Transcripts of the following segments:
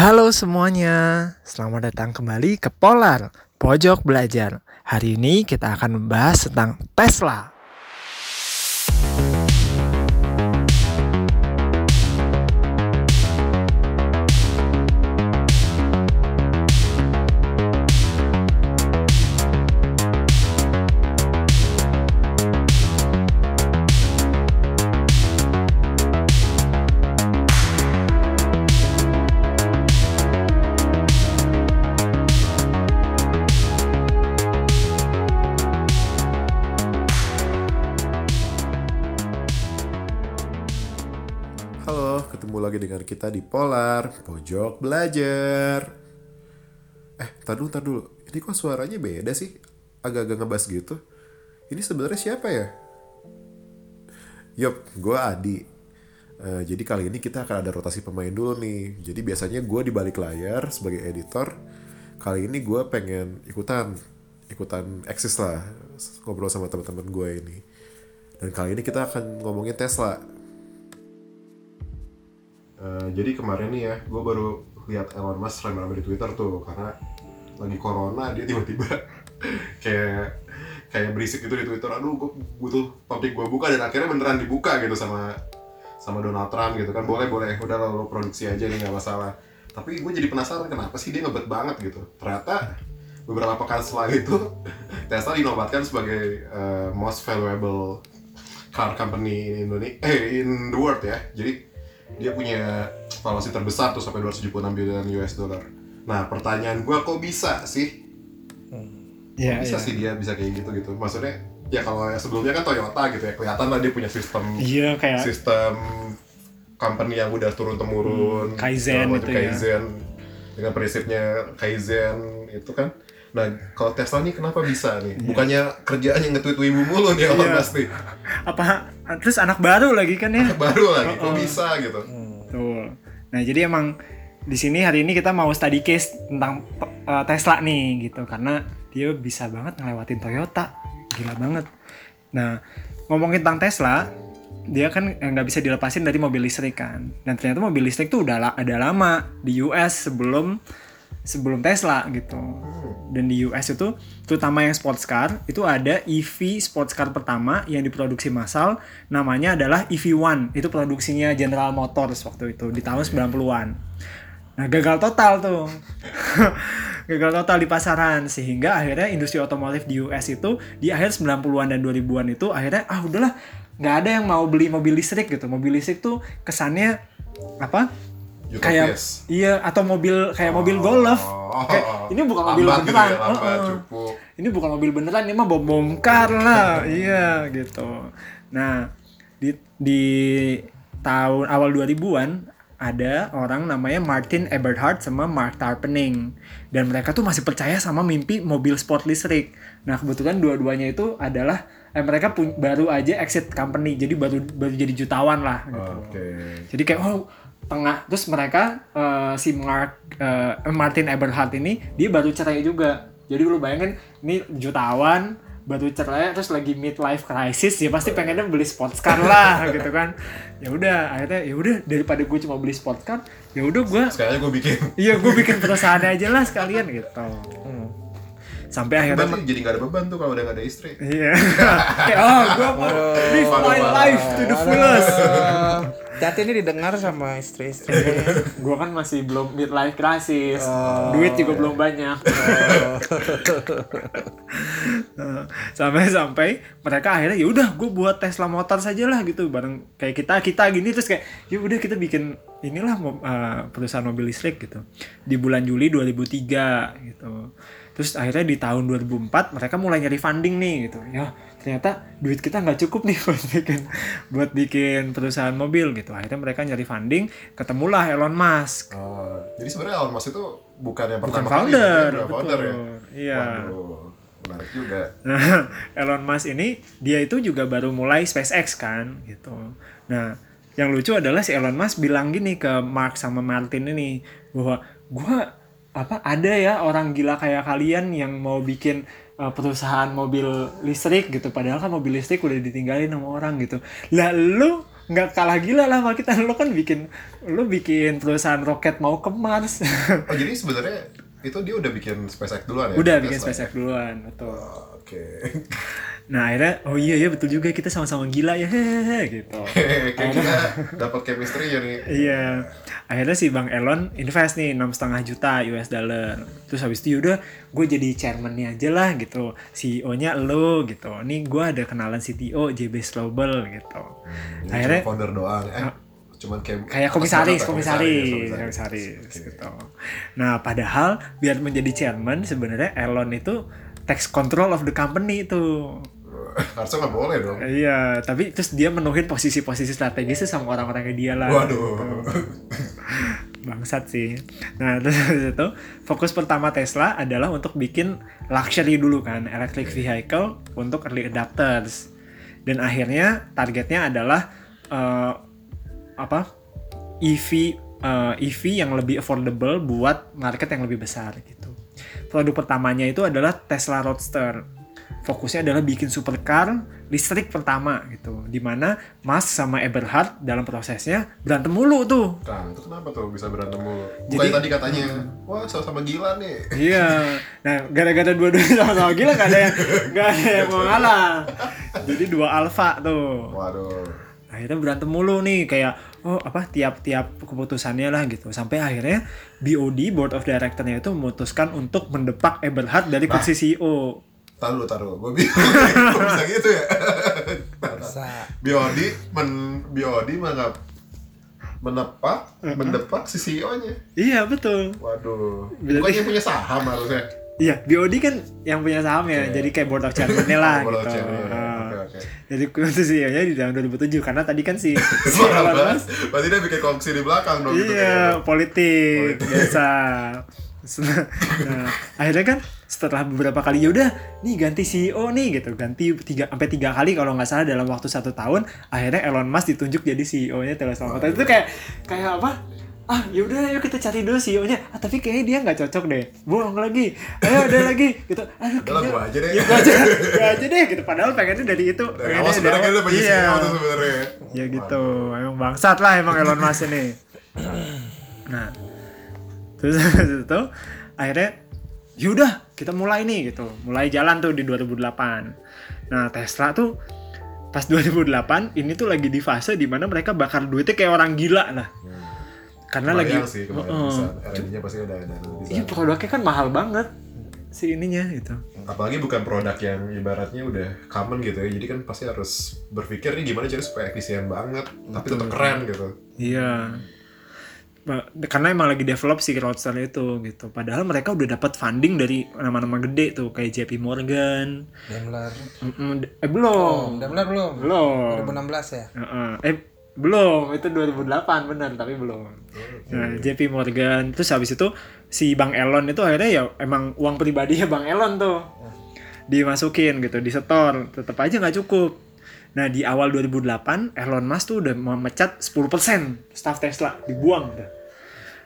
Halo semuanya, selamat datang kembali ke Polar Pojok Belajar. Hari ini kita akan membahas tentang Tesla. Kita di Polar Pojok Belajar. Eh, tar dulu. Ini kok suaranya beda sih? Agak-agak ngebas gitu. Ini sebenarnya siapa ya? Yup, gue Adi. Eh, jadi kali ini kita akan ada rotasi pemain dulu nih. Jadi biasanya gue di balik layar sebagai editor. Kali ini gue pengen ikutan, ikutan eksis lah, ngobrol sama teman-teman gue ini. Dan kali ini kita akan ngomongin Tesla. Eh, jadi kemarin nih ya, gue baru lihat Elon Musk rame-rame di Twitter tuh karena lagi corona dia tiba-tiba kayak kayak berisik gitu di Twitter. Aduh, gue butuh topik gue buka dan akhirnya beneran dibuka gitu sama sama Donald Trump gitu kan. Boleh boleh, udah lo, produksi aja nih nggak masalah. Tapi gue jadi penasaran kenapa sih dia ngebet banget gitu. Ternyata beberapa pekan setelah itu Tesla dinobatkan sebagai eh, most valuable car company in Indonesia, eh in the world ya. Jadi dia punya valuasi terbesar tuh sampai 276 billion US dollar. Nah pertanyaan gua kok bisa sih? Ya, Kok bisa sih dia bisa kayak gitu gitu? Maksudnya ya kalau sebelumnya kan Toyota gitu ya kelihatan lah dia punya sistem Iya kayak sistem company yang udah turun temurun Hmm, Kaizen gitu ya. Kaizen dengan prinsipnya Kaizen itu kan. Nah kalau Tesla nih kenapa bisa nih? Bukannya kerjaannya nge-tweet wibu mulu nih Elon Iya. Musk nih. apa terus anak baru lagi kan ya? Baru lagi kok Oh, oh. bisa gitu. Tuh. Nah, jadi emang di sini hari ini kita mau study case tentang uh, Tesla nih gitu karena dia bisa banget ngelewatin Toyota. Gila banget. Nah, ngomongin tentang Tesla, dia kan eh, nggak bisa dilepasin dari mobil listrik kan. Dan ternyata mobil listrik tuh udah ada lama di US sebelum sebelum Tesla gitu. Dan di US itu terutama yang sports car itu ada EV sports car pertama yang diproduksi massal namanya adalah EV1. Itu produksinya General Motors waktu itu di tahun 90-an. Nah, gagal total tuh. gagal total di pasaran sehingga akhirnya industri otomotif di US itu di akhir 90-an dan 2000-an itu akhirnya ah udahlah nggak ada yang mau beli mobil listrik gitu. Mobil listrik tuh kesannya apa? Kayak Utopias. iya atau mobil kayak mobil golf. Oh, kayak ini bukan mobil lambat gitu beneran. ya, lambat, Heeh. cupu. ini bukan mobil beneran ini mah bom bongkar lah. Iya gitu. Nah di di tahun awal 2000-an ada orang namanya Martin Eberhard sama Mark Tarpening. Dan mereka tuh masih percaya sama mimpi mobil sport listrik. Nah kebetulan dua-duanya itu adalah eh, mereka pun, baru aja exit company. Jadi baru baru jadi jutawan lah gitu. Oke. jadi kayak oh tengah terus mereka eh, si Mark eh, Martin Eberhard ini dia baru cerai juga. Jadi lu bayangin ini jutawan baru cerai terus lagi midlife crisis ya pasti pengennya beli sports car lah gitu kan. Ya udah akhirnya ya udah daripada gue cuma beli sports car ya udah gue Sekalian gue bikin. iya gue bikin perusahaan aja lah sekalian gitu. Sampai akhirnya Berarti jadi gak ada beban tuh kalau udah gak ada istri. Iya. Kayak oh gue mau live my life to the fullest. Hati ini didengar sama istri-istri. gue kan masih belum midlife crisis. Duit juga belum banyak. Sampai sampai mereka akhirnya ya udah gue buat Tesla motor saja lah gitu. Bareng kayak kita kita gini terus kayak ya udah kita bikin inilah eh, perusahaan mobil listrik gitu. Di bulan Juli 2003 gitu. Terus akhirnya di tahun 2004 mereka mulai nyari funding nih gitu. Ya ternyata duit kita nggak cukup nih buat bikin buat bikin perusahaan mobil gitu akhirnya mereka nyari funding ketemulah Elon Musk Oh, jadi sebenarnya Elon Musk itu bukan yang bukan pertama kali, founder, dia udah founder ya. betul. Iya. Waduh, menarik juga. Nah, Elon Musk ini dia itu juga baru mulai SpaceX kan gitu. Nah, yang lucu adalah si Elon Musk bilang gini ke Mark sama Martin ini bahwa gua apa ada ya orang gila kayak kalian yang mau bikin perusahaan mobil listrik gitu padahal kan mobil listrik udah ditinggalin sama orang gitu. Lah lu nggak kalah gila lah sama kita lo kan bikin lo bikin perusahaan roket mau ke Mars Oh jadi sebenarnya itu dia udah bikin SpaceX duluan ya? udah bikin ya? SpaceX duluan betul Oh, Oke. nah akhirnya oh iya iya betul juga kita sama-sama gila ya hehehe gitu Kayak kita dapat chemistry ya nih. Iya, akhirnya si Bang Elon invest nih enam setengah juta US dollar. Terus habis itu yaudah gue jadi chairmannya aja lah gitu, CEO-nya lo gitu. Nih gue ada kenalan CTO JB Global gitu. Jadi Akhirnya- cuma founder doang. Eh, cuman kayak Kayak komisaris, nama komisaris, komisaris. komisaris Oke. gitu. Nah padahal biar menjadi chairman sebenarnya Elon itu tax control of the company itu. Harusnya nggak boleh dong. Iya, tapi terus dia menuhin posisi-posisi strategisnya sama orang-orangnya dia lah. Waduh. bangsat sih. Nah terus itu fokus pertama Tesla adalah untuk bikin luxury dulu kan, electric vehicle untuk early adapters. Dan akhirnya targetnya adalah eh, apa EV eh, EV yang lebih affordable buat market yang lebih besar gitu. Produk pertamanya itu adalah Tesla Roadster. Fokusnya adalah bikin supercar listrik pertama gitu. Di mana Musk sama Eberhard dalam prosesnya berantem mulu tuh Nah, itu kenapa tuh bisa berantem mulu? Jadi- Bukannya tadi katanya, wah sama-sama gila nih. Iya. Nah, gara-gara dua-duanya sama-sama gila gak ada yang gak ada yang mau ngalah. Jadi dua alfa tuh. Waduh. Akhirnya berantem mulu nih kayak oh apa tiap-tiap keputusannya lah gitu. Sampai akhirnya BOD Board of Director-nya itu memutuskan untuk mendepak Eberhard dari kursi E CEO. Taruh, taruh. Gue bingung. Kok bisa gitu ya? Bisa. Biodi, men, Biodi menganggap menepak, mendepak si CEO-nya. Iya, betul. Waduh. Berarti- Bukannya punya saham harusnya. Iya, BOD kan yang punya sahamnya. Oke. Jadi kayak Board of Chairman-nya lah board of gitu. chairman. Oke, oke. Jadi kursi CEO-nya di tahun 2007 karena tadi kan si, si Elon. Musk Berarti dia bikin kongsi di belakang dong gitu Iya, politik, Politik. biasa. Nah, akhirnya kan setelah beberapa kali ya udah nih ganti CEO nih gitu, ganti tiga sampai tiga kali kalau nggak salah dalam waktu satu tahun, akhirnya Elon Musk ditunjuk jadi CEO-nya Tesla Motors. Itu kayak kayak apa? Ah, yaudah ayo kita cari dulu CEO-nya. Ah, tapi kayaknya dia nggak cocok deh. Bohong lagi. Ayo ada lagi gitu. Aduh, Udah kayaknya gua aja deh. Ya, gua aja, gua aja deh gitu. Padahal pengennya dari itu. Dari awal sebenarnya kan dia punya Iya. CEO tuh sebenarnya. Ya gitu, emang bangsat lah emang Elon Musk ini. Nah, terus itu akhirnya yaudah kita mulai nih gitu, mulai jalan tuh di 2008. Nah Tesla tuh pas 2008 ini tuh lagi di fase di mana mereka bakar duitnya kayak orang gila lah. Karena lagi, Kebayang sih bisa R&D-nya pasti ada dana di iya produknya kan mahal banget si ininya gitu. Apalagi bukan produk yang ibaratnya udah common gitu ya. Jadi kan pasti harus berpikir nih gimana cara supaya efisien banget, tapi tetap keren gitu. Iya. Karena emang lagi develop si Roadster itu gitu. Padahal mereka udah dapat funding dari nama-nama gede tuh kayak JP Morgan. Daimler. Eh Oh, belum. Daimler belum. Belum. 2016 ya. Heeh. Eh belum, itu 2008 benar, tapi belum. Nah, JP Morgan. Terus habis itu si Bang Elon itu akhirnya ya emang uang pribadinya Bang Elon tuh. Dimasukin gitu, disetor. Tetap aja nggak cukup. Nah, di awal 2008 Elon Musk tuh udah memecat 10% staff Tesla, dibuang udah.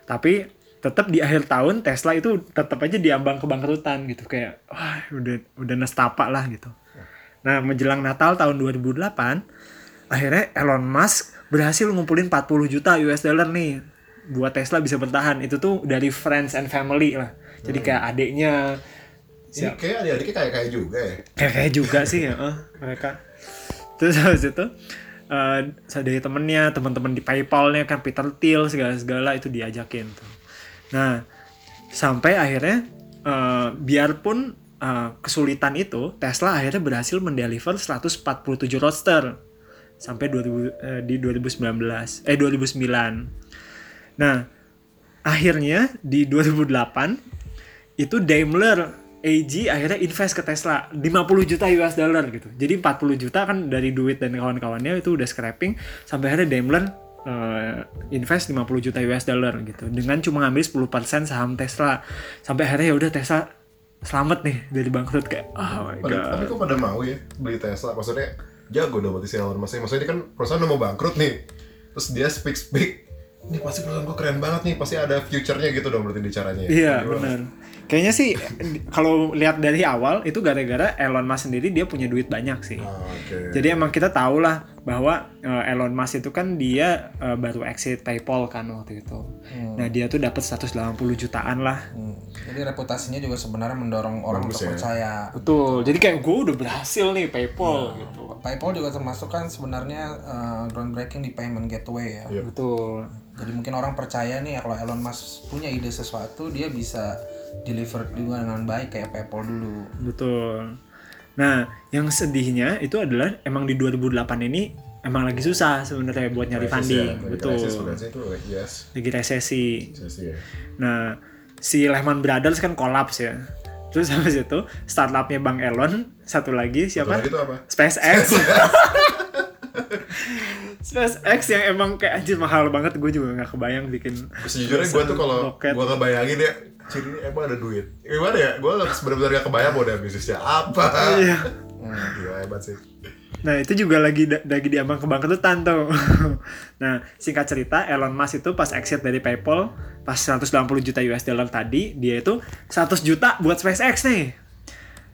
Tapi tetap di akhir tahun Tesla itu tetap aja diambang kebangkrutan gitu kayak wah udah udah nestapa lah gitu. Nah, menjelang Natal tahun 2008 akhirnya Elon Musk berhasil ngumpulin 40 juta US dollar nih buat Tesla bisa bertahan. Itu tuh dari friends and family lah. Jadi kayak adiknya Ini kayak adik-adiknya kayak kayak juga ya. kayak kayak juga sih ya eh, mereka. Terus habis itu eh dari temennya, teman-teman di PayPal-nya kan Peter Thiel segala-segala itu diajakin tuh. Nah, sampai akhirnya eh, biarpun eh, kesulitan itu, Tesla akhirnya berhasil mendeliver 147 roadster sampai 2000, eh, di 2019 eh 2009. Nah, akhirnya di 2008 itu Daimler AG akhirnya invest ke Tesla 50 juta US dollar gitu. Jadi 40 juta kan dari duit dan kawan-kawannya itu udah scrapping sampai akhirnya Daimler eh, invest 50 juta US dollar gitu dengan cuma ngambil 10% saham Tesla. Sampai akhirnya ya udah Tesla selamat nih dari bangkrut kayak oh my Pada, god. tapi kok pada mau ya beli Tesla? Maksudnya jago dong berarti si Elon Musk. Maksudnya dia kan perusahaan udah mau bangkrut nih. Terus dia speak speak ini pasti perusahaan gue keren banget nih, pasti ada future-nya gitu dong berarti di caranya. ya. Iya benar. Kayaknya sih kalau lihat dari awal itu gara-gara Elon Musk sendiri dia punya duit banyak sih. Ah, Oke. Jadi emang kita tahu lah bahwa eh, Elon Musk itu kan dia eh, baru exit PayPal kan waktu itu. Nah dia tuh dapat 180 jutaan lah. Hmm. Jadi reputasinya juga sebenarnya mendorong orang Bagus untuk ya. percaya. Betul. Jadi kayak gue udah berhasil nih PayPal gitu. PayPal juga termasuk kan sebenarnya eh, groundbreaking di payment gateway ya. Iya. Betul. Jadi mungkin orang percaya nih kalau Elon Musk punya ide sesuatu dia bisa deliver juga dengan baik kayak PayPal dulu. Betul. Nah, yang sedihnya itu adalah emang di 2008 ini emang lagi susah sebenarnya buat nyari Krisis funding. ya, Betul. sih itu, yes. Lagi resesi. Krisis ya. Nah, si Lehman Brothers kan kolaps ya. Terus habis itu startupnya Bang Elon satu lagi Satu siapa? lagi itu apa? SpaceX. SpaceX yang emang kayak anjir mahal banget gue juga nggak kebayang bikin Sejujurnya gue tuh kalau gue ngebayangin ya, ciri emang ada duit. Gimana ya? Gue benar-benar gak kebayang ada bisnisnya apa. Iya. Hmm, gila hebat sih. Nah itu juga lagi lagi diambang kebangkrutan tuh. nah singkat cerita Elon Musk itu pas exit dari PayPal pas 180 juta US dollar tadi dia itu 100 juta buat SpaceX nih.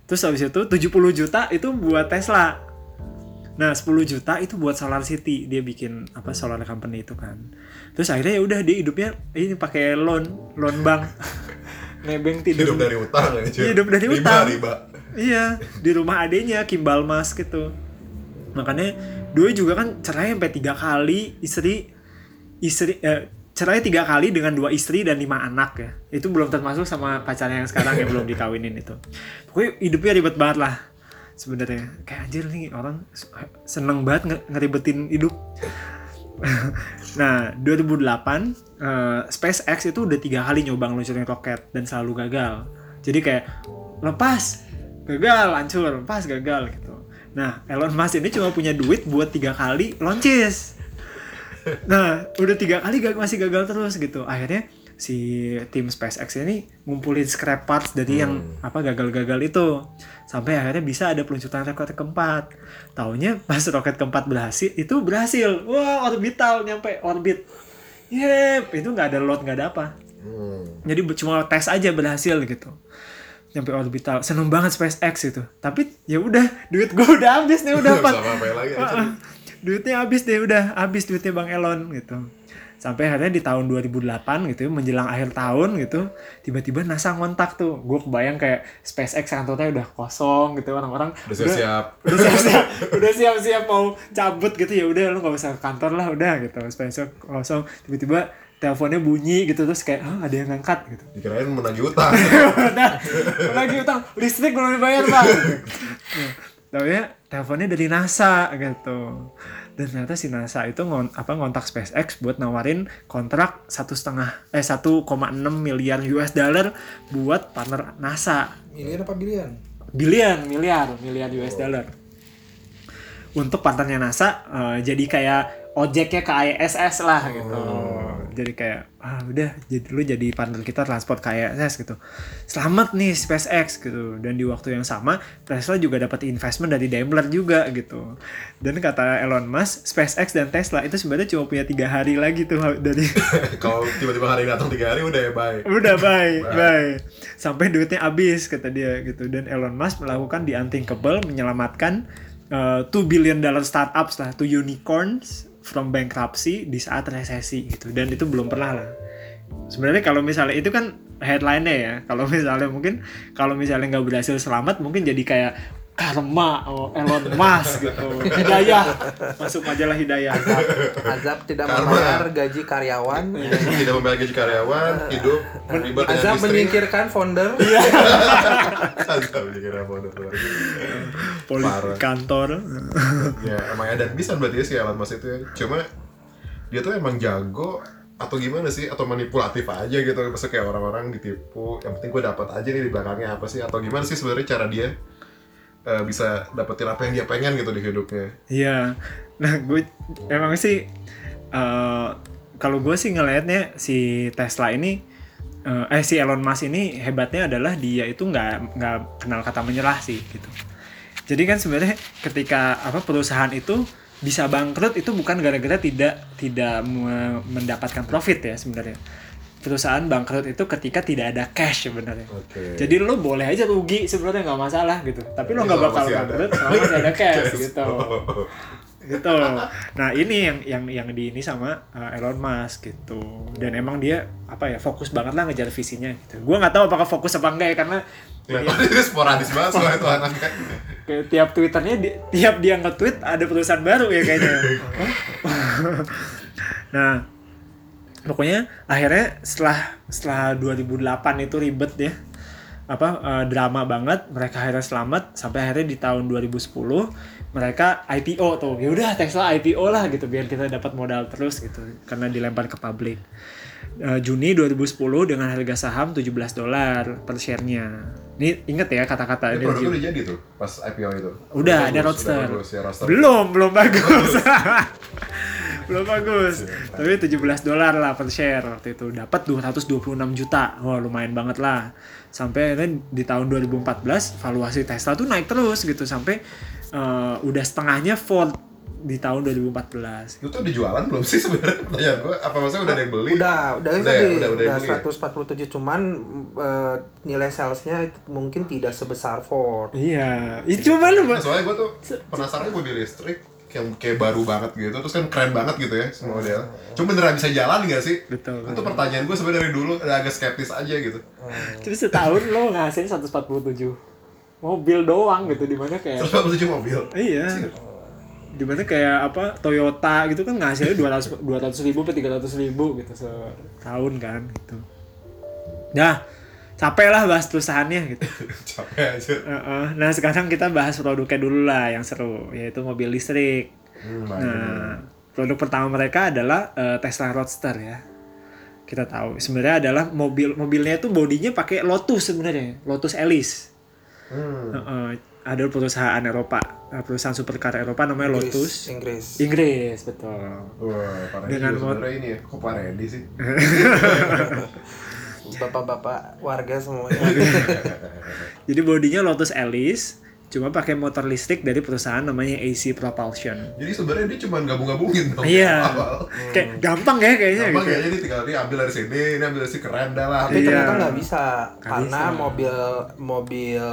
Terus habis itu 70 juta itu buat Tesla. Nah 10 juta itu buat Solar City dia bikin apa solar company itu kan. Terus akhirnya ya udah dia hidupnya ini pakai loan loan bank. Nebeng tidur. Hidup dari utang ya, cuy. Hidup dari riba, utang. Riba, Iya, di rumah adenya Kimbal Mas gitu. Makanya dua juga kan cerai sampai tiga kali istri istri eh, cerai tiga kali dengan dua istri dan lima anak ya. Itu belum termasuk sama pacarnya yang sekarang yang belum dikawinin itu. Pokoknya hidupnya ribet banget lah sebenarnya. Kayak anjir nih orang seneng banget nge- ngeribetin hidup. nah, 2008 eh, SpaceX itu udah tiga kali nyoba ngeluncurin roket dan selalu gagal. Jadi kayak lepas gagal hancur lepas gagal gitu. Nah Elon Musk ini cuma punya duit buat tiga kali launches. Nah udah tiga kali gak, masih gagal terus gitu. Akhirnya si tim SpaceX ini ngumpulin scrap parts dari yang apa gagal-gagal itu sampai akhirnya bisa ada peluncuran roket keempat. Taunya pas roket keempat berhasil itu berhasil. Wah orbital nyampe orbit. Yep, itu nggak ada load nggak ada apa. Hmm. Jadi cuma tes aja berhasil gitu. Nyampe orbital. Seneng banget SpaceX itu. Tapi ya udah, duit gue udah habis nih udah apa duitnya habis deh udah, habis duitnya Bang Elon gitu. Sampai akhirnya di tahun 2008 gitu menjelang akhir tahun gitu, tiba-tiba NASA ngontak tuh. Gue kebayang kayak SpaceX kantornya udah kosong gitu orang-orang Udah siap-siap. udah siap-siap udah siap-siap mau cabut gitu. Ya udah lu nggak usah ke kantor lah udah gitu. SpaceX kosong tiba-tiba teleponnya bunyi gitu terus kayak ah ada yang ngangkat? gitu. Dikirain menagih utang. udah lagi utang. Listrik belum dibayar pak Nah, ya teleponnya dari NASA gitu dan ternyata si NASA itu ngon, apa ngontak SpaceX buat nawarin kontrak satu setengah eh 1,6 miliar US dollar buat partner NASA Miliar apa bilion? bilion miliar miliar US dollar untuk partnernya NASA eh, jadi kayak ojeknya ke ISS lah gitu. Jadi kayak ah udah jadi lu jadi partner kita transport ke ISS gitu. Selamat nih SpaceX gitu. Dan di waktu yang sama Tesla juga dapat investment dari Daimler juga gitu. Dan kata Elon Musk SpaceX dan Tesla itu sebenarnya cuma punya tiga hari lagi tuh dari Kalau tiba-tiba hari datang tiga hari udah ya bye. udah bye bye. sampai duitnya habis kata dia gitu. Dan Elon Musk melakukan the unthinkable menyelamatkan uh, 2 billion dollar startups lah to unicorns from bankruptcy di saat resesi gitu. Dan itu belum pernah lah. Sebenarnya kalau misalnya itu kan headline-nya ya. Kalau misalnya mungkin kalau misalnya nggak berhasil selamat mungkin jadi kayak karma oh, Elon Musk gitu hidayah masuk majalah hidayah Azab tidak Karma. membayar gaji karyawan. Tidak membayar gaji karyawan, hidup ribet dengan Azab istri. menyingkirkan founder. Azab menyingkirkan founder. politik Parah. kantor ya emang ada bisa berarti ya si Elon Musk itu ya. Cuma dia tuh emang jago atau gimana sih atau manipulatif aja gitu maksudnya kayak orang-orang ditipu yang penting gue dapat aja nih di belakangnya apa sih atau gimana sih sebenarnya cara dia eh, bisa dapetin apa yang dia pengen gitu di hidupnya. Iya, nah gue emang sih eh, kalau gue sih ngelihatnya si Tesla ini eh, eh si Elon Musk ini hebatnya adalah dia itu nggak nggak kenal kata menyerah sih gitu. Jadi kan sebenarnya ketika apa perusahaan itu bisa bangkrut itu bukan gara-gara tidak tidak me- mendapatkan profit ya sebenarnya perusahaan bangkrut itu ketika tidak ada cash sebenarnya. Oke. jadi lo boleh aja rugi sebenarnya nggak masalah gitu. Tapi lo Tapi nggak bakal bangkrut selama masih ada cash Yes. gitu. gitu. Nah ini yang yang yang di ini sama uh, Elon Musk gitu. Dan emang dia apa ya fokus banget lah ngejar visinya gitu. Gue nggak tahu apakah fokus apa enggak ya karena Kelihatan dia sporadis banget soalnya itu anaknya. kayak tiap twitternya di- tiap dia nge-tweet ada perusahaan baru ya kayaknya. Nah pokoknya akhirnya setelah setelah 2008 itu ribet ya apa eh, drama banget mereka akhirnya selamat sampai akhirnya di tahun 2010 mereka IPO tuh ya udah Tesla IPO lah gitu biar kita dapat modal terus gitu karena dilempar ke publik Eh, Juni 2010 dengan harga saham 17 dolar per share-nya ini inget ya kata-kata Ini ini produknya udah jadi tuh pas IPO itu. Udah ada bagus, Roadster. Udah bagus, ya, Roadster. Belum, belum bagus. belum bagus. Tapi 17 dolar lah per share waktu itu. Dapat 226 juta. Wah, lumayan banget lah. Sampai di tahun 2014 valuasi Tesla tuh naik terus gitu sampai eh, udah setengahnya Ford di tahun 2014. Itu tuh dijualan belum sih sebenarnya? Pertanyaan gue, apa maksudnya udah ada yang beli? Udah, udah, Udah udah, ya, udah- udah udah, yang beli ya? 147 cuman eh, nilai salesnya mungkin tidak sebesar Ford. Iya, itu coba lu soalnya gue tuh penasaran mobil listrik yang kayak baru banget gitu, terus kan keren banget gitu ya semua model. Cuma beneran bisa jalan gak sih? Betul. Itu pertanyaan gue sebenarnya dari dulu ada agak skeptis aja gitu. Terus setahun lo ngasihin 147 mobil doang gitu di mana kayak 147 mobil. Iya. Di mana kayak apa Toyota gitu kan ngasilnya 200 200 ribu sampai 300 ribu gitu setahun kan gitu. Nah, capek lah bahas perusahaannya gitu. Capek aja. Heeh. Nah sekarang kita bahas produknya dulu lah yang seru yaitu mobil listrik. Hmm, Nah produk pertama mereka adalah eh, Tesla Roadster ya. Kita tahu sebenarnya adalah mobil mobilnya itu bodinya pakai Lotus sebenarnya Lotus Elise. Hmm. Heeh. ada perusahaan Eropa eh, perusahaan supercar Eropa namanya Inggris, Lotus. Inggris. Inggris betul. Wah, Dengan mod- sebenarnya ini ya. Kok Pak Randy sih? Bapak-bapak warga semuanya. Jadi bodinya Lotus Elise cuma pakai motor listrik dari perusahaan namanya AC Propulsion. Jadi sebenarnya dia cuma gabung-gabungin dong. Iya. Awal. Kayak gampang ya kayaknya Gampang gitu. ya, jadi tinggal dia ambil dari sini, ini ambil dari sini keren dah lah. Tapi Iya. ternyata nggak bisa Nggak karena bisa. mobil mobil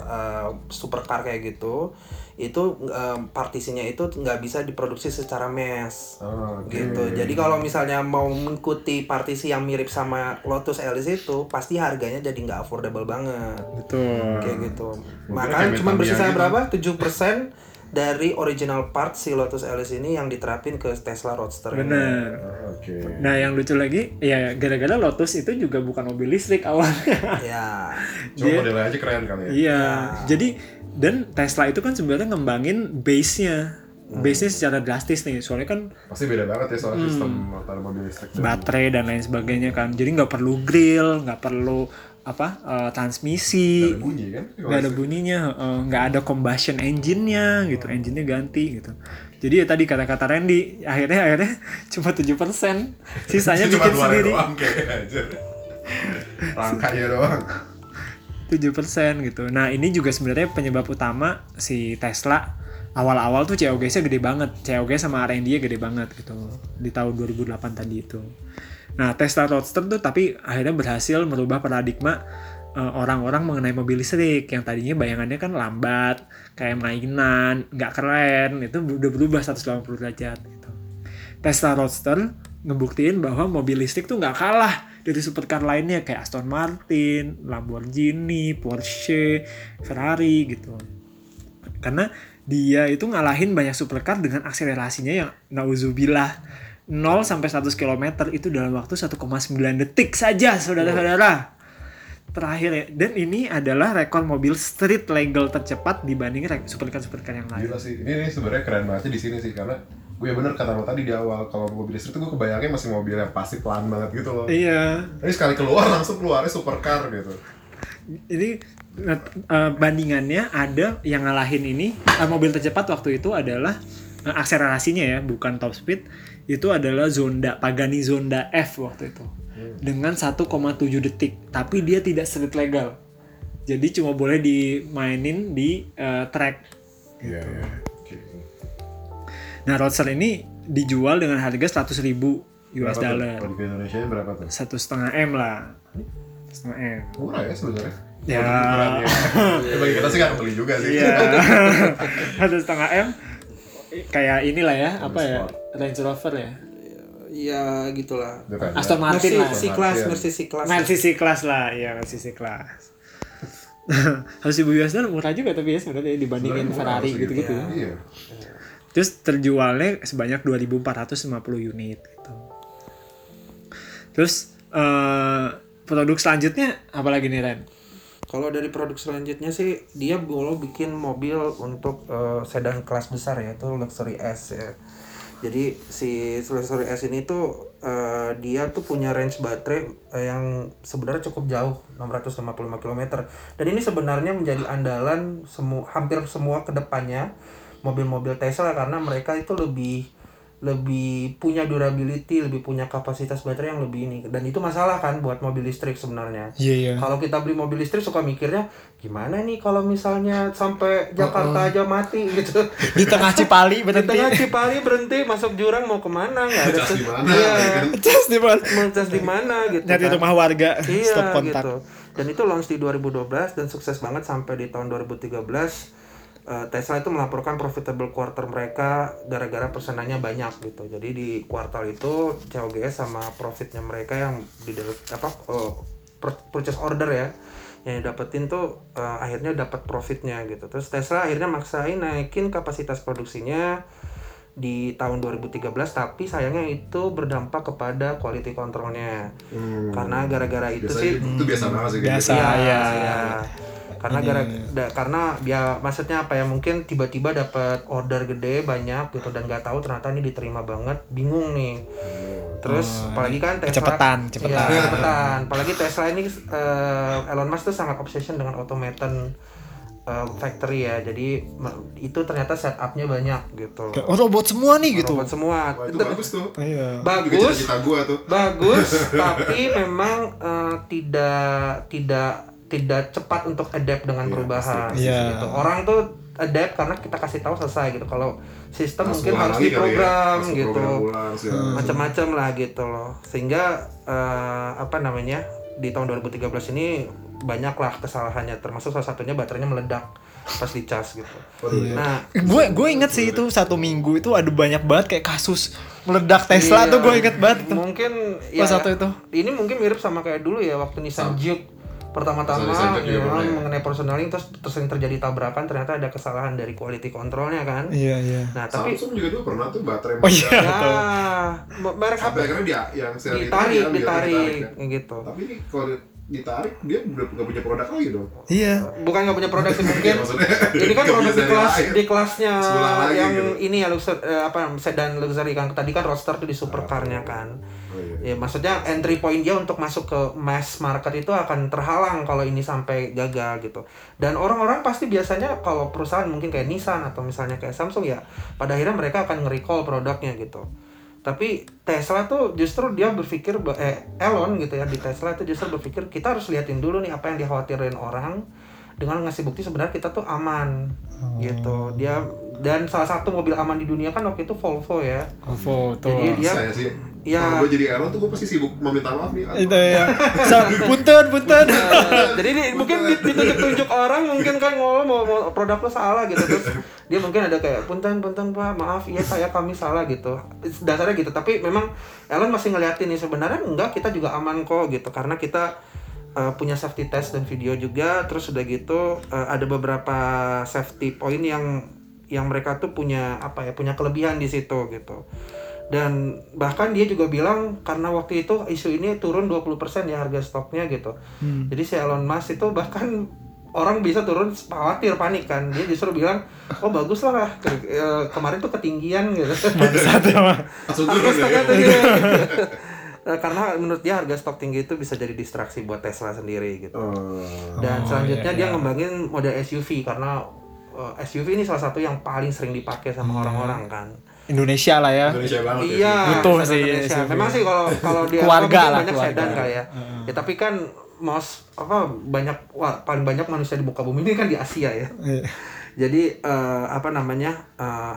eh, supercar kayak gitu itu eh, partisinya itu nggak bisa diproduksi secara mass Oh, oke. gitu. Jadi kalau misalnya mau mengikuti partisi yang mirip sama Lotus Elise itu pasti harganya jadi nggak affordable banget Betul. kayak gitu. Mungkin Makanya cuma bersisa gitu. berapa? 7% dari original part si Lotus Elise ini yang diterapin ke Tesla Roadster. ini. Bener. Oh, Oke. Nah yang lucu lagi, ya gara-gara Lotus itu juga bukan mobil listrik awalnya. Ya. Cuma modelnya aja keren kali ya. Iya. Jadi dan Tesla itu kan sebenarnya ngembangin base-nya. Base-nya secara drastis nih. Soalnya kan Pasti beda banget ya soal Hmm. sistem antara mobil listrik dan baterai dan lain sebagainya kan. Jadi nggak perlu grill, nggak perlu apa eh, transmisi, ada bunyi kan? nggak ada bunyinya, nggak ada combustion engine-nya gitu, engine-nya ganti gitu. Jadi ya tadi kata-kata Randy, akhirnya akhirnya cuma 7%, sisanya Cuma bikin sendiri. doang kayak. Rangkanya doang. 7% gitu. Nah, ini juga sebenarnya penyebab utama si Tesla awal-awal tuh COGS-nya gede banget. COGS sama R&D-nya gede banget gitu di tahun 2008 tadi itu. Nah, Tesla Roadster tuh tapi akhirnya berhasil merubah paradigma eh, orang-orang mengenai mobil listrik yang tadinya bayangannya kan lambat, kayak mainan, nggak keren, itu udah berubah 180 derajat gitu. Tesla Roadster ngebuktiin bahwa mobil listrik tuh nggak kalah dari supercar lainnya kayak Aston Martin, Lamborghini, Porsche, Ferrari gitu. Karena dia itu ngalahin banyak supercar dengan akselerasinya yang nauzubillah 0 sampai 100 km itu dalam waktu 1,9 detik saja saudara-saudara. Terakhir ya, dan ini adalah rekor mobil street legal tercepat dibanding supercar-supercar yang lain. Gila sih. Ini, ini sebenarnya keren banget di sini sih karena gue ya bener kata lo tadi di awal kalau mobil listrik tuh gue kebayangnya masih mobil yang pasti pelan banget gitu loh. Iya, Tapi sekali keluar langsung keluarnya supercar gitu. ini eh, bandingannya ada yang ngalahin ini eh, mobil tercepat waktu itu adalah eh, akselerasinya ya bukan top speed itu adalah Zonda Pagani Zonda F waktu itu dengan 1,7 detik tapi dia tidak street legal jadi cuma boleh dimainin di eh, track Iya, iya. Oke. Nah, Roadster ini dijual dengan harga 100.000 ribu US dollar. Kalau di Indonesia berapa tuh? Satu setengah M lah. Setengah M. Murah ya sebenarnya. Ya. Ukurannya. Ya, bagi kita sih nggak beli juga sih. Iya. Satu setengah M. Kayak inilah ya, apa ya? Range Rover ya. ya gitulah Itu Aston ya. Martin lah. Class Martin. Mercy class Mercy C class lah, iya Mercy C class. Harus ribu US dollar murah juga tapi ya sebenarnya dibandingin Ferrari gitu-gitu. ya. Iya. Terus terjualnya sebanyak 2.450 unit gitu. Terus eh, produk selanjutnya apa lagi nih Ren? Kalau dari produk selanjutnya sih dia mau bikin mobil untuk eh, sedan kelas besar ya itu luxury S ya. Jadi si luxury S ini tuh eh, dia tuh punya range baterai yang sebenarnya cukup jauh 655 km dan ini sebenarnya menjadi andalan semua hampir semua ke depannya mobil-mobil Tesla karena mereka itu lebih lebih punya durability, lebih punya kapasitas baterai yang lebih ini dan itu masalah kan buat mobil listrik sebenarnya. Iya iya. Kalau kita beli mobil listrik suka mikirnya gimana nih kalau misalnya sampai Jakarta aja mati gitu. Di tengah Cipali Di berhenti. tengah Cipali berhenti masuk jurang mau ke mana nggak ada Cas di mana, Iya, ya kan? Terus di mana? mau cas di mana gitu. Nyari kan. rumah warga, Iya stop kontak. gitu. Dan itu launch di 2012 dan sukses banget sampai di tahun 2013. Eh, Tesla itu melaporkan profitable quarter mereka gara-gara pesanannya banyak gitu. Jadi di kuartal itu COGS sama profitnya mereka yang di apa per- purchase order ya yang didapetin tuh eh, akhirnya dapat profitnya gitu. Terus Tesla akhirnya maksain naikin kapasitas produksinya di tahun 2013 tapi sayangnya itu berdampak kepada quality controlnya Hmm. karena gara-gara itu Biasa sih itu biasa banget sih Biasa. gitu. Iya, ya. Iya. Karena gara da- karena dia maksudnya apa ya mungkin tiba-tiba dapat order gede banyak gitu dan nggak tahu ternyata ini diterima banget bingung nih. Terus apalagi kan Tesla Kecepatan, cepetan. Iya, cepetan. Apalagi Tesla ini eh, Elon Musk tuh sangat obsession dengan automaton eh, factory ya. Jadi itu ternyata setupnya banyak gitu. Oh, robot semua nih gitu. Robot semua. Wah, itu bagus tuh. Iya. Bagus. cita-cita gua tuh. bagus tapi memang eh, tidak tidak tidak cepat untuk adapt dengan Iya, perubahan pasti. Iya. gitu. orang tuh adapt karena kita kasih tahu selesai gitu kalau sistem Langsung mungkin harus ya. diprogram Langsung gitu program macam-macam lah gitu loh sehingga eh, apa namanya di tahun 2013 ini banyaklah kesalahannya termasuk salah satunya baterainya meledak pas dicas gitu Waduh, nah Gue gue inget sih itu satu minggu itu ada banyak banget kayak kasus meledak Tesla Iya. tuh gue inget banget tuh. mungkin ya Pas satu itu. ini mungkin mirip sama kayak dulu ya waktu Nissan Juke pertama-tama juga ya, ya. mengenai personaling terus terus yang terjadi tabrakan ternyata ada kesalahan dari quality controlnya kan Iya iya. nah tapi Samsung juga dulu pernah tuh baterai Oh iya. ya m- merek apa akhirnya dia yang seri ditarik dia ditarik ya. kayak gitu Tapi ini kalau ditarik dia udah nggak punya produk lagi dong. Iya. bukan nggak punya produk sih mungkin Maksudnya ini kan produk di kelas lain. di kelasnya Sebelah lagi yang gitu. ini ya luxury eh, apa sedan luxury kan tadi kan roadster tuh di supercarnya kan Oh, iya. Ya maksudnya entry point dia untuk masuk ke mass market itu akan terhalang kalau ini sampai gagal gitu. Dan orang-orang pasti biasanya kalau perusahaan mungkin kayak Nissan atau misalnya kayak Samsung ya pada akhirnya mereka akan nge-recall produknya gitu. Tapi Tesla tuh justru dia berpikir eh Elon gitu ya di Tesla itu justru berpikir kita harus liatin dulu nih apa yang dikhawatirin orang dengan ngasih bukti sebenarnya kita tuh aman gitu. Dia dan salah satu mobil aman di dunia kan waktu itu Volvo ya. Volvo tuh. Jadi dia saya sih Ya. kalau gue jadi Elon tuh gue pasti sibuk meminta maaf nih itu ya. Punten punten. Jadi di, mungkin di- ditunjuk-tunjuk orang mungkin kan mau, mau, mau produk lo salah gitu. Terus dia mungkin ada kayak punten punten pak maaf iya saya kami salah gitu. Dasarnya gitu. Tapi memang Elon masih ngeliatin nih sebenarnya enggak kita juga aman kok gitu. Karena kita eh, punya safety test dan video juga. Terus udah gitu eh, ada beberapa safety point yang yang mereka tuh punya apa ya punya kelebihan di situ gitu dan bahkan dia juga bilang karena waktu itu isu ini turun 20% ya harga stoknya gitu. Jadi si Elon Musk itu bahkan orang bisa turun khawatir panik kan. Dia justru bilang, "Oh, bagus lah. Ke- eh, kemarin tuh ketinggian gitu." Langsung harga stoknya ya. tuh dia. Nah, karena menurut dia harga stok tinggi itu bisa jadi distraksi buat Tesla sendiri gitu. Oh. Dan Oh, selanjutnya iya, dia iya. ngembangin model SUV karena eh, SUV ini salah satu yang paling sering dipakai sama orang-orang kan. Indonesia lah ya. Indonesia banget ya. Iya, Butuh sih, Indonesia. SUV. Memang sih kalau kalau di Keluarga lah, banyak keluarga. sedan kali ya. Ya tapi kan most apa banyak wah paling banyak manusia di muka bumi ini kan di Asia ya. Iya. Jadi eh, apa namanya eh,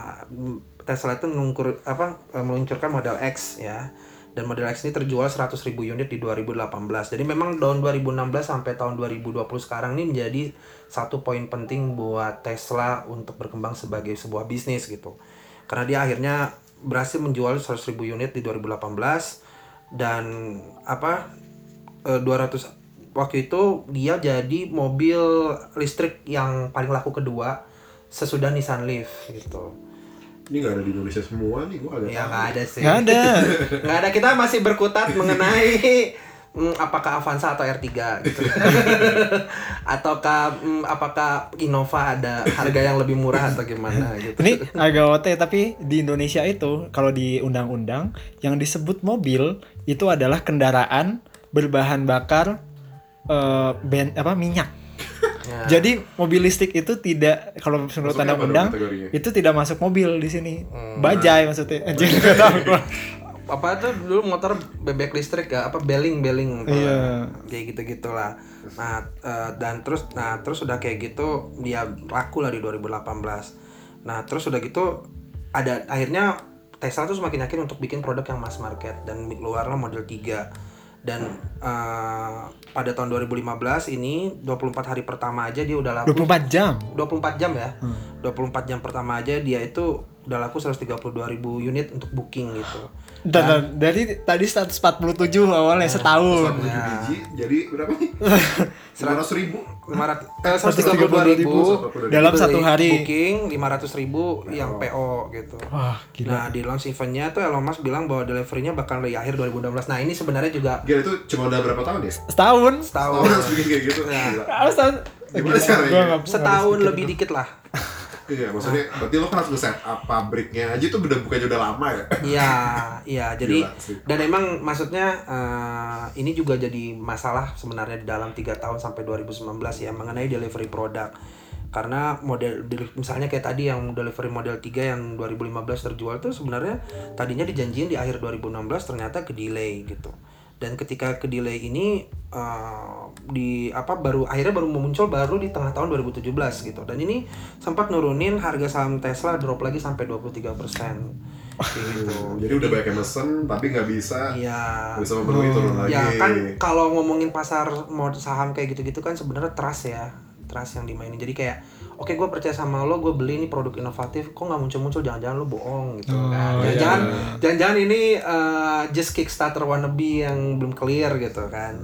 Tesla itu mengukur apa meluncurkan model X ya dan model X ini terjual 100.000 unit di 2018 jadi memang tahun 2016 sampai tahun 2020 sekarang ini menjadi satu poin penting buat Tesla untuk berkembang sebagai sebuah bisnis gitu karena dia akhirnya berhasil menjual 100.000 unit di 2018 dan apa eh, 200 waktu itu dia jadi mobil listrik yang paling laku kedua sesudah Nissan Leaf gitu. Ini nggak ada di Indonesia semua nih, gue agak Ya tahu. nggak ada sih. Nggak ada. Nggak ada. Kita masih berkutat mengenai mm, apakah Avanza atau R3 gitu. Ataukah mm, apakah Innova ada harga yang lebih murah atau gimana gitu. Ini agak OT tapi di Indonesia itu kalau di undang-undang yang disebut mobil itu adalah kendaraan berbahan bakar eh, ben apa minyak. Ya. Jadi mobil listrik itu tidak kalau menurut undang-undang kategorinya? itu tidak masuk mobil di sini. Hmm. Bajai maksudnya. Anjir apa tuh dulu motor bebek listrik ya apa beling beling Iya. kayak gitu gitulah nah eh, dan terus nah terus udah kayak gitu dia laku lah di 2018 nah terus udah gitu ada akhirnya Tesla tuh semakin yakin untuk bikin produk yang mass market dan keluarlah model 3 dan eh, pada tahun 2015 ini 24 hari pertama aja dia udah laku 24 jam. 24 jam ya. 24 jam pertama aja dia itu udah laku 132.000 unit untuk booking gitu. Dan, dan dari tadi 147 awalnya setahun. 147 biji, jadi berapa nih? 100 ribu. 500 eh 132.000 Dalam dibeli satu hari. booking 500.000 yang PO gitu. Wah, gila. Nah, di launch eventnya tuh Elon Musk bilang bahwa delivery-nya bakal di akhir 2016. Nah, ini sebenarnya juga Gila itu cuma udah berapa tahun ya? Setahun. setahun Tahun harus bikin kayak gitu. Gila. Ah, setahun. Gimana Gila, nggak- setahun lebih dikit lah. Iya, maksudnya berarti lo kan harus nge-set up pabriknya aja tuh udah bukannya udah lama ya? Iya, iya. Jadi Gila sih. dan emang maksudnya eh, ini juga jadi masalah sebenarnya di dalam tiga tahun sampai 2019 ya mengenai delivery produk. Karena model misalnya kayak tadi yang delivery model 3 yang 2015 terjual tuh sebenarnya tadinya dijanjiin di akhir 2016 ternyata ke delay gitu. Dan ketika ke delay ini eh, di apa baru akhirnya baru muncul baru di tengah tahun 2017 gitu. Dan ini sempat nurunin harga saham Tesla drop lagi sampai 23%. Kayak gitu. Jadi udah banyak yang mesen tapi nggak bisa nggak bisa memenuhi turun lagi. Ya kan kalau ngomongin pasar mod saham kayak gitu-gitu kan sebenarnya trust ya, trust yang dimainin. Jadi kayak oke gue percaya sama lo, gue beli ini produk inovatif, kok nggak muncul-muncul, jangan-jangan lo bohong gitu Oh, kan. iya. Jangan-jangan, jangan-jangan ini uh, just Kickstarter wannabe yang belum clear gitu kan.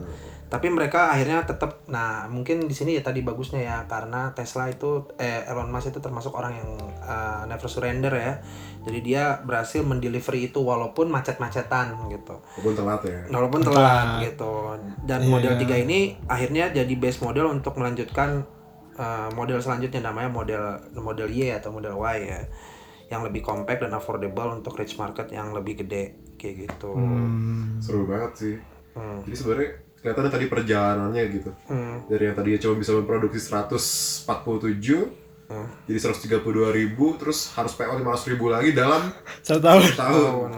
Tapi mereka akhirnya tetap, nah mungkin di sini ya tadi bagusnya ya karena Tesla itu, eh Elon Musk itu termasuk orang yang uh, never surrender ya. Jadi dia berhasil mendelivery itu walaupun macet-macetan gitu Walaupun telat ya. walaupun telat gitu dan Iya. model 3 ini akhirnya jadi base model untuk melanjutkan uh, model selanjutnya namanya model model Y atau model Y ya yang lebih compact dan affordable untuk rich market yang lebih gede kayak gitu Hmm. Seru banget sih. Hmm. Jadi sebenarnya kelihatan tadi perjalanannya gitu. Hmm. Dari yang tadinya cuma bisa memproduksi 147 Hmm. jadi 132 ribu terus harus PO 500 ribu lagi dalam Satu tahun. setahun.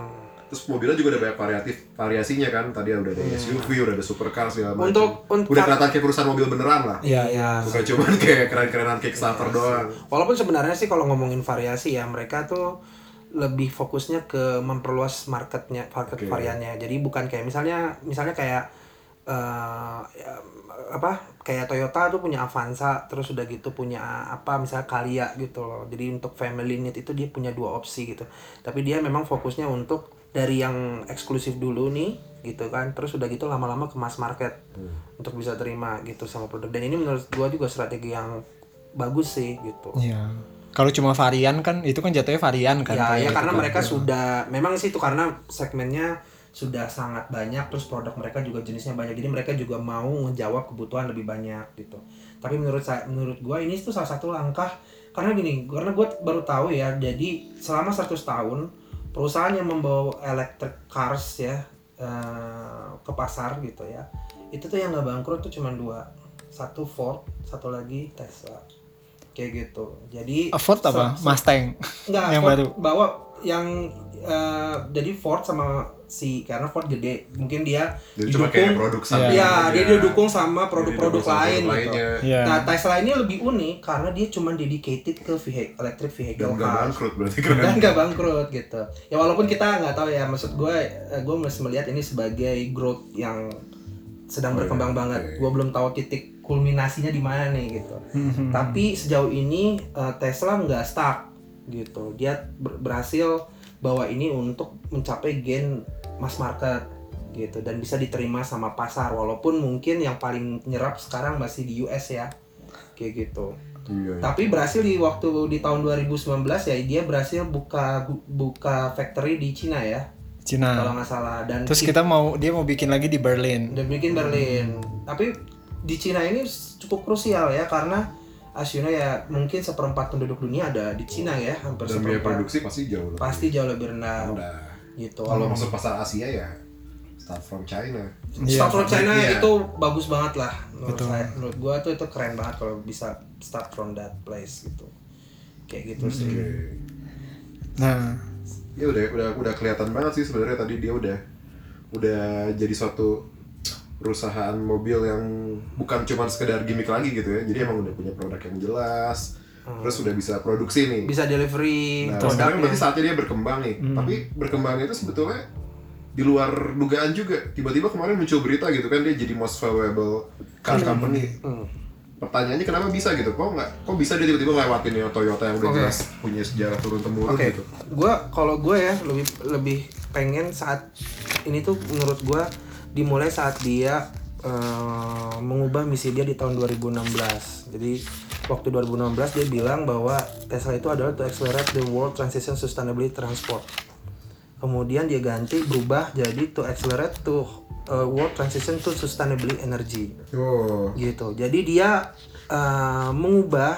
Terus mobilnya juga ada banyak variatif variasinya kan. Tadi udah ada SUV, udah ada supercar segala macam. Hmm. Untuk- untuk- udah kelihatan kayak perusahaan mobil beneran lah. Iya, Iya. Bukan cuma kayak keren-kerenan Kickstarter doang. Walaupun sebenarnya sih kalau ngomongin variasi ya mereka tuh lebih fokusnya ke memperluas marketnya, market Oke. variannya. Jadi bukan kayak misalnya misalnya kayak eh, ya, apa kayak Toyota tuh punya Avanza, terus udah gitu punya apa misalnya Calya gitu loh. Jadi untuk family need itu dia punya dua opsi gitu. Tapi dia memang fokusnya untuk dari yang eksklusif dulu nih gitu kan. Terus udah gitu lama-lama ke mass market untuk bisa terima gitu sama produk. Dan ini menurut gua juga strategi yang bagus sih gitu. Iya. Kalau cuma varian kan itu kan jatuhnya varian kan. ya ya gitu karena kan. mereka sudah memang sih itu karena segmennya sudah sangat banyak terus produk mereka juga jenisnya banyak. Jadi mereka juga mau menjawab kebutuhan lebih banyak gitu. Tapi menurut saya menurut gua ini tuh salah satu langkah. Karena gini karena gue baru tahu ya jadi selama 100 tahun perusahaan yang membawa electric cars ya eh, ke pasar gitu ya itu tuh yang nggak bangkrut tuh cuma dua satu Ford satu lagi Tesla kayak gitu jadi Ford apa? Mustang. Yang Ford baru. bawa yang eh, jadi Ford sama si karena Ford gede mungkin dia Jadi cuma kayak produk Iya, aja. dia didukung sama produk-produk sama lain produk gitu. lainnya. Iya. Nah, Tesla ini lebih unik karena dia cuma dedicated ke vehicle, electric vehicle Dan nggak bangkrut berarti kan. dan nggak bangkrut gitu. Ya walaupun kita nggak tahu ya, maksud gue, gue masih melihat ini sebagai growth yang sedang Oh, iya, berkembang banget. oke. Gue belum tahu titik kulminasinya di mana nih gitu. Mhm. Tapi sejauh ini eh, Tesla nggak stuck gitu. Dia ber- berhasil bawa ini untuk mencapai gain mass market gitu dan bisa diterima sama pasar walaupun mungkin yang paling nyerap sekarang masih di US ya kayak gitu. Iya. Tapi berhasil di waktu di tahun 2019 ya dia berhasil buka buka factory di Cina ya Cina. kalau nggak salah dan Terus kita mau dia mau bikin lagi di Berlin. udah bikin Berlin. Tapi di Cina ini cukup krusial ya karena as you know ya mungkin seperempat penduduk dunia ada di Cina ya hampir Dan biaya seperempat. produksi pasti jauh lebih. Pasti jauh lebih rendah rendah. gitu. Kalau masuk pasar Asia ya start from China. Iya. Start from China Iya. itu bagus banget lah menurut Betul. saya. Menurut gua tuh itu keren banget kalau bisa start from that place gitu. Kayak gitu sih. Oke. Nah, Ya udah udah udah kelihatan banget sih sebenarnya tadi dia udah udah jadi suatu perusahaan mobil yang bukan cuma sekedar gimmick lagi gitu ya. Jadi emang udah punya produk yang jelas. Terus udah bisa produksi nih. Bisa delivery Nah, sekarang berarti saatnya dia berkembang nih. Tapi berkembangnya itu sebetulnya di luar dugaan juga. Tiba-tiba kemarin muncul berita gitu kan dia jadi most valuable car company. Hmm. Pertanyaannya kenapa bisa gitu? Kok nggak? Kok bisa dia tiba-tiba ngelewatin ya Toyota yang udah Oke. jelas punya sejarah turun temurun Oke, gitu? gua kalau gue ya lebih lebih pengen saat ini tuh menurut gua dimulai saat dia eh, mengubah misi dia di tahun 2016. Jadi waktu 2016 dia bilang bahwa Tesla itu adalah to accelerate the world transition sustainability transport. Kemudian dia ganti berubah jadi to accelerate to uh, world transition to sustainability energy Oh, gitu. Jadi dia uh, mengubah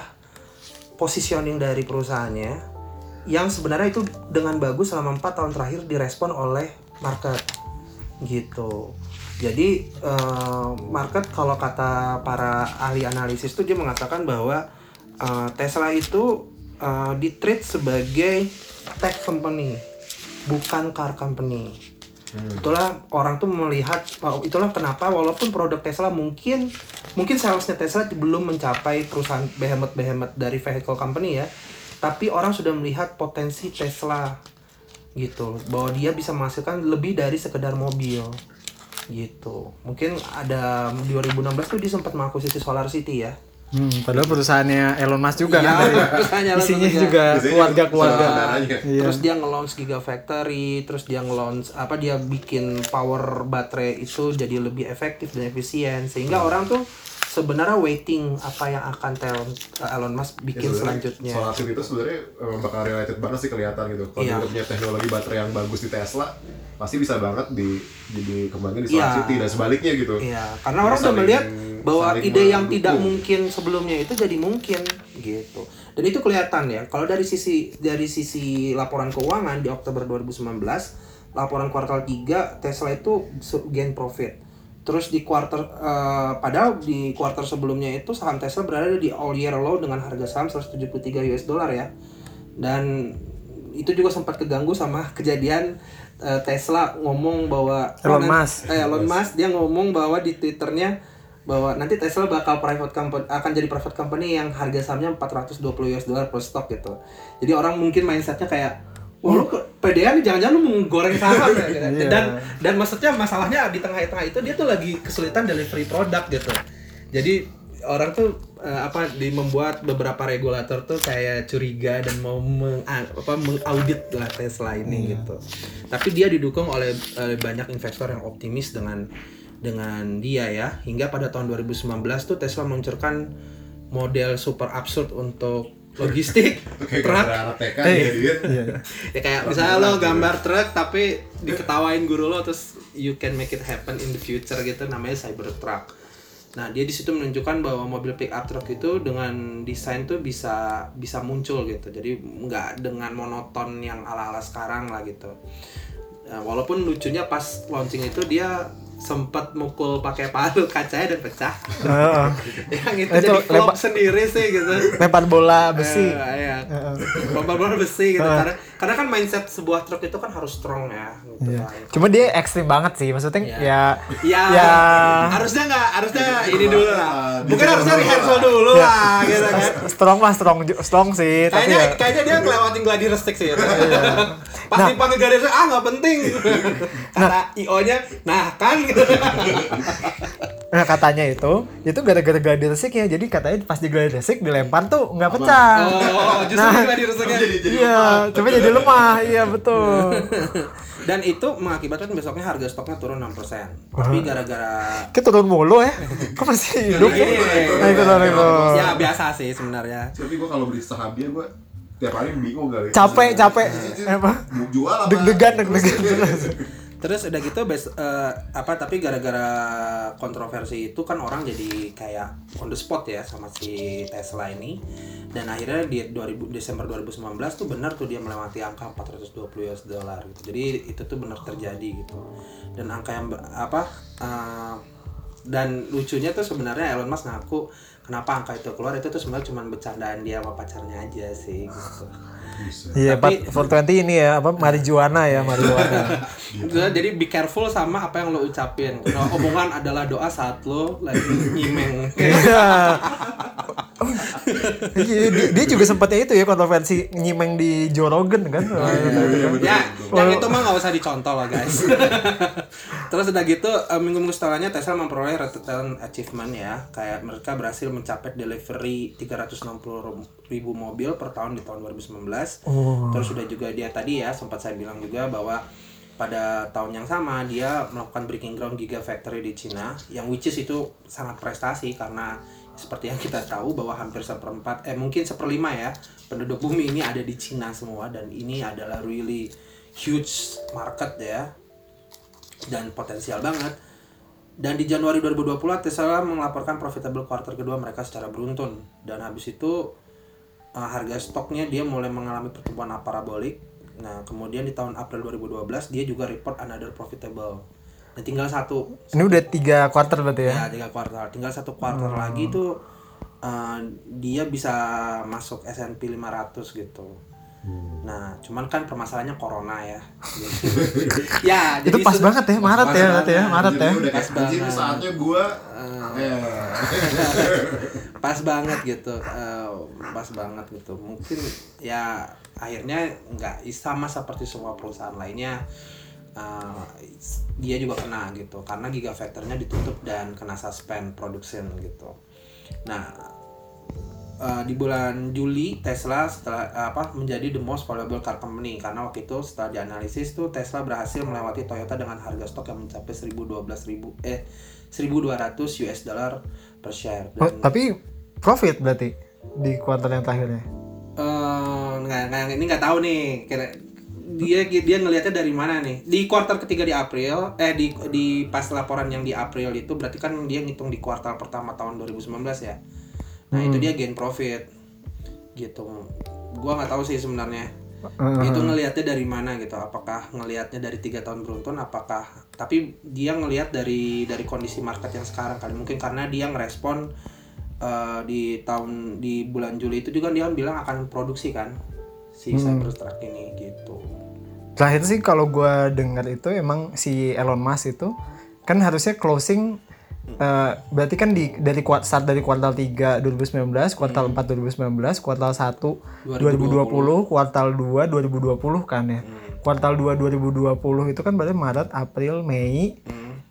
positioning dari perusahaannya yang sebenarnya itu dengan bagus selama empat tahun terakhir direspon oleh market gitu. Jadi uh, market kalau kata para ahli analisis itu dia mengatakan bahwa uh, Tesla itu uh, di treat sebagai tech company bukan car company. Itulah orang tuh melihat itulah kenapa walaupun produk Tesla mungkin mungkin salesnya Tesla belum mencapai perusahaan behemoth-behemoth dari vehicle company ya, tapi orang sudah melihat potensi Tesla gitu bahwa dia bisa menghasilkan lebih dari sekedar mobil gitu. Mungkin ada 2016 tuh dia sempat mengakuisisi Solar City ya. hmm, padahal perusahaannya Elon Musk juga Iya, kan Elon Isinya Musk, ya. juga keluarga-keluarga. Iya. Terus dia nge-launch Gigafactory, terus dia nge-launch apa dia bikin power baterai itu jadi lebih efektif dan efisien sehingga Hmm. orang tuh sebenarnya waiting apa yang akan Tel- Elon Musk Ya, bikin sebenarnya selanjutnya. Solar City itu sebenarnya emang bakal related banget sih kelihatan gitu. Kalau dia punya teknologi baterai yang bagus di Tesla, pasti bisa banget di jadi kembangin di Solar. City dan sebaliknya gitu. Iya, karena orang udah Saling- melihat bahwa ide yang mendukung. tidak mungkin sebelumnya itu jadi mungkin gitu. Dan itu kelihatan ya. Kalau dari sisi dari sisi laporan keuangan di Oktober 2019, laporan kuartal 3 Tesla itu gain profit. Terus di quarter eh, padahal di quarter sebelumnya itu saham Tesla berada di all year low dengan harga saham 173 US dollar ya. Dan itu juga sempat keganggu sama kejadian eh, Tesla ngomong bahwa Elon Musk. eh, Elon Musk dia ngomong bahwa di twitternya bahwa nanti Tesla bakal private company akan jadi private company yang harga sahamnya 420 US dollar per stock gitu. Jadi orang mungkin mindsetnya kayak Wah lu ke- pedean jangan-jangan lu menggoreng saham ya gitu. Iya. Dan dan maksudnya masalahnya di tengah-tengah itu dia tuh lagi kesulitan delivery produk gitu. Jadi orang tuh eh, apa di membuat beberapa regulator tuh kayak curiga dan mau meng, apa mengaudit lah Tesla ini gitu. Tapi dia didukung oleh eh, banyak investor yang optimis dengan dengan dia ya hingga pada tahun 2019 tuh Tesla meluncurkan model super absurd untuk logistik Kayak truk TK Eh, dia dia. Iya. ya kayak misalnya lo gambar truk tapi diketawain guru lo terus you can make it happen in the future gitu namanya Cybertruck. Nah dia di situ menunjukkan bahwa mobil pick up truck itu dengan desain tuh bisa bisa muncul gitu. Jadi nggak dengan monoton yang ala ala sekarang lah gitu. Nah, walaupun lucunya pas launching itu dia sempat mukul pakai palu kacanya dan pecah. Heeh. yang itu, Itu jadi flop lempar- sendiri sih gitu. lempar bola besi Eh, iya. Lempar-lempar besi gitu. Heeh. Karena karena kan mindset sebuah truk itu kan harus strong ya. Gitu. Iya. kan. Cuma dia ekstrim banget sih, maksudnya Iya. ya Ya, Ya. harusnya nggak, harusnya ini dulu lah. Ah, Bukan dicoba harusnya dulu rehearsal lah. dulu lah, gitu kan. strong mah strong strong sih, tapi Kayaknya, ya kayaknya dia ngelewatin gladi stick sih. Pas Nah. dipanggil gladi stick, ah nggak penting. Kata IO-nya, nah kan gitu. Nah katanya itu, itu gara-gara gladi resik ya. Jadi katanya pas di gladi resik dilempar tuh nggak pecah. Oh, justru Nah, gladi sticknya. Jadi jadi Iya, coba jadi lemah. Iya betul. Dan itu mengakibatkan besoknya harga stoknya turun 6%. Tapi gara-gara Kita turun mulu ya. Kok masih hidup? Iya, Nah, itu turun itu. ya biasa sih sebenarnya. Tapi gue kalau beli saham dia gue tiap hari bingung kali. Capek, capek. Apa? Mau jual apa? Deg-degan, deg-degan. Terus udah gitu bes, eh, apa tapi gara-gara kontroversi itu kan orang jadi kayak on the spot ya sama si Tesla ini dan akhirnya di 2000 Desember 2019 tuh benar tuh dia melewati angka 420 US dollar gitu. Jadi itu tuh benar terjadi gitu. Dan angka yang apa eh, dan lucunya tuh sebenarnya Elon Musk ngaku kenapa angka itu keluar itu tuh sebenarnya cuma bercandaan dia sama pacarnya aja sih gitu. Iya, Tapi- 420 ini ya, apa marijuana ya, marijuana. Udah, jadi be careful sama apa yang lo ucapin. Kalau omongan adalah doa saat lo lagi nyimeng. Iya. Iya, dia, dia juga sempatnya itu ya kontroversi nyimeng di Joe Rogan kan. ya, yang itu mah nggak usah dicontoh lah guys. Terus udah gitu eh, minggu-minggu setelahnya Tesla memperoleh return achievement ya. Kayak mereka berhasil mencapai delivery 360 ribu mobil per tahun di tahun 2019. Terus udah juga dia tadi ya sempat saya bilang juga bahwa pada tahun yang sama dia melakukan breaking ground gigafactory di Cina yang which is itu sangat prestasi karena seperti yang kita tahu bahwa hampir seperempat eh mungkin seperlima ya penduduk bumi ini ada di Cina semua dan ini adalah really huge market ya dan potensial banget. Dan di Januari 2020 Tesla melaporkan profitable quarter kedua mereka secara beruntun. Dan habis itu uh, harga stoknya dia mulai mengalami pertumbuhan parabolik. Nah, kemudian di tahun April 2012 dia juga report another profitable. Dan tinggal satu Ini udah tiga quarter berarti ya. ya tiga kuartal, tinggal satu kuartal lagi tuh uh, dia bisa masuk S&P 500 gitu. Nah, cuman kan permasalahannya corona ya. ya, Itu pas sudah- banget ya, Maret pas ya berarti ya. Maret Jadi ya. udah kayak Pas banget. saatnya gue eh pas banget gitu eh, pas banget gitu. Mungkin ya akhirnya nggak sama seperti semua perusahaan lainnya eh, dia juga kena gitu. Karena gigafactornya ditutup dan kena suspend production gitu. Nah eh, di bulan Juli Tesla setelah apa menjadi the most valuable car company. Karena waktu itu setelah dianalisis tuh Tesla berhasil melewati Toyota dengan harga stok yang mencapai 1012.000 eh 1200 US dollar per share. Oh, dan tapi profit berarti di kuartal yang terakhir ya. eh, nggak nggak ini nggak tahu nih kira dia dia ngelihatnya dari mana nih? Di kuartal ketiga di April eh di di pas laporan yang di April itu berarti kan dia ngitung di kuartal pertama tahun 2019 ya? Nah itu dia gain profit. Gitu. Gua nggak tahu sih sebenarnya. Itu ngelihatnya dari mana gitu? Apakah ngelihatnya dari tiga tahun beruntun? Apakah tapi dia ngelihat dari dari kondisi market yang sekarang kali. Mungkin karena dia ngerespon eh, di tahun di bulan Juli itu juga dia bilang akan produksi kan si Cybertruck ini gitu. Terakhir sih kalau gua dengar itu emang si Elon Musk itu kan harusnya closing eh, berarti kan di dari kuart start dari kuartal 3 2019, kuartal 4 2019, kuartal 1 2020, kuartal 2 2020 kan ya. Kuartal 2 2020 itu kan berarti Maret, April, Mei.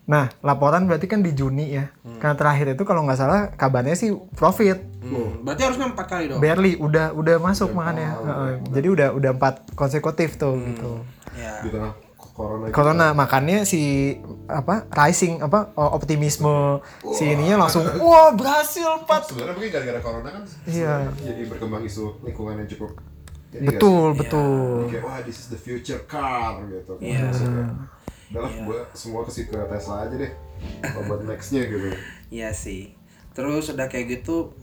Nah, laporan berarti kan di Juni ya. Karena terakhir itu kalau nggak salah kabarnya sih profit. Hmm, berarti harusnya empat kali dong Barely udah udah masuk makanya. Heeh. Jadi udah udah empat konsekutif tuh gitu. ya di tengah corona gitu. Corona makanya si apa rising apa optimisme si ininya langsung wah berhasil empat sebenarnya mungkin gara-gara corona kan Iya. jadi berkembang isu lingkungan yang cukup nggak betul betul kayak wah this is the future car gitu kan Iya. Maksudnya, udah lah gua semua ke ke Tesla aja deh buat nextnya gitu Iya sih. Terus udah kayak gitu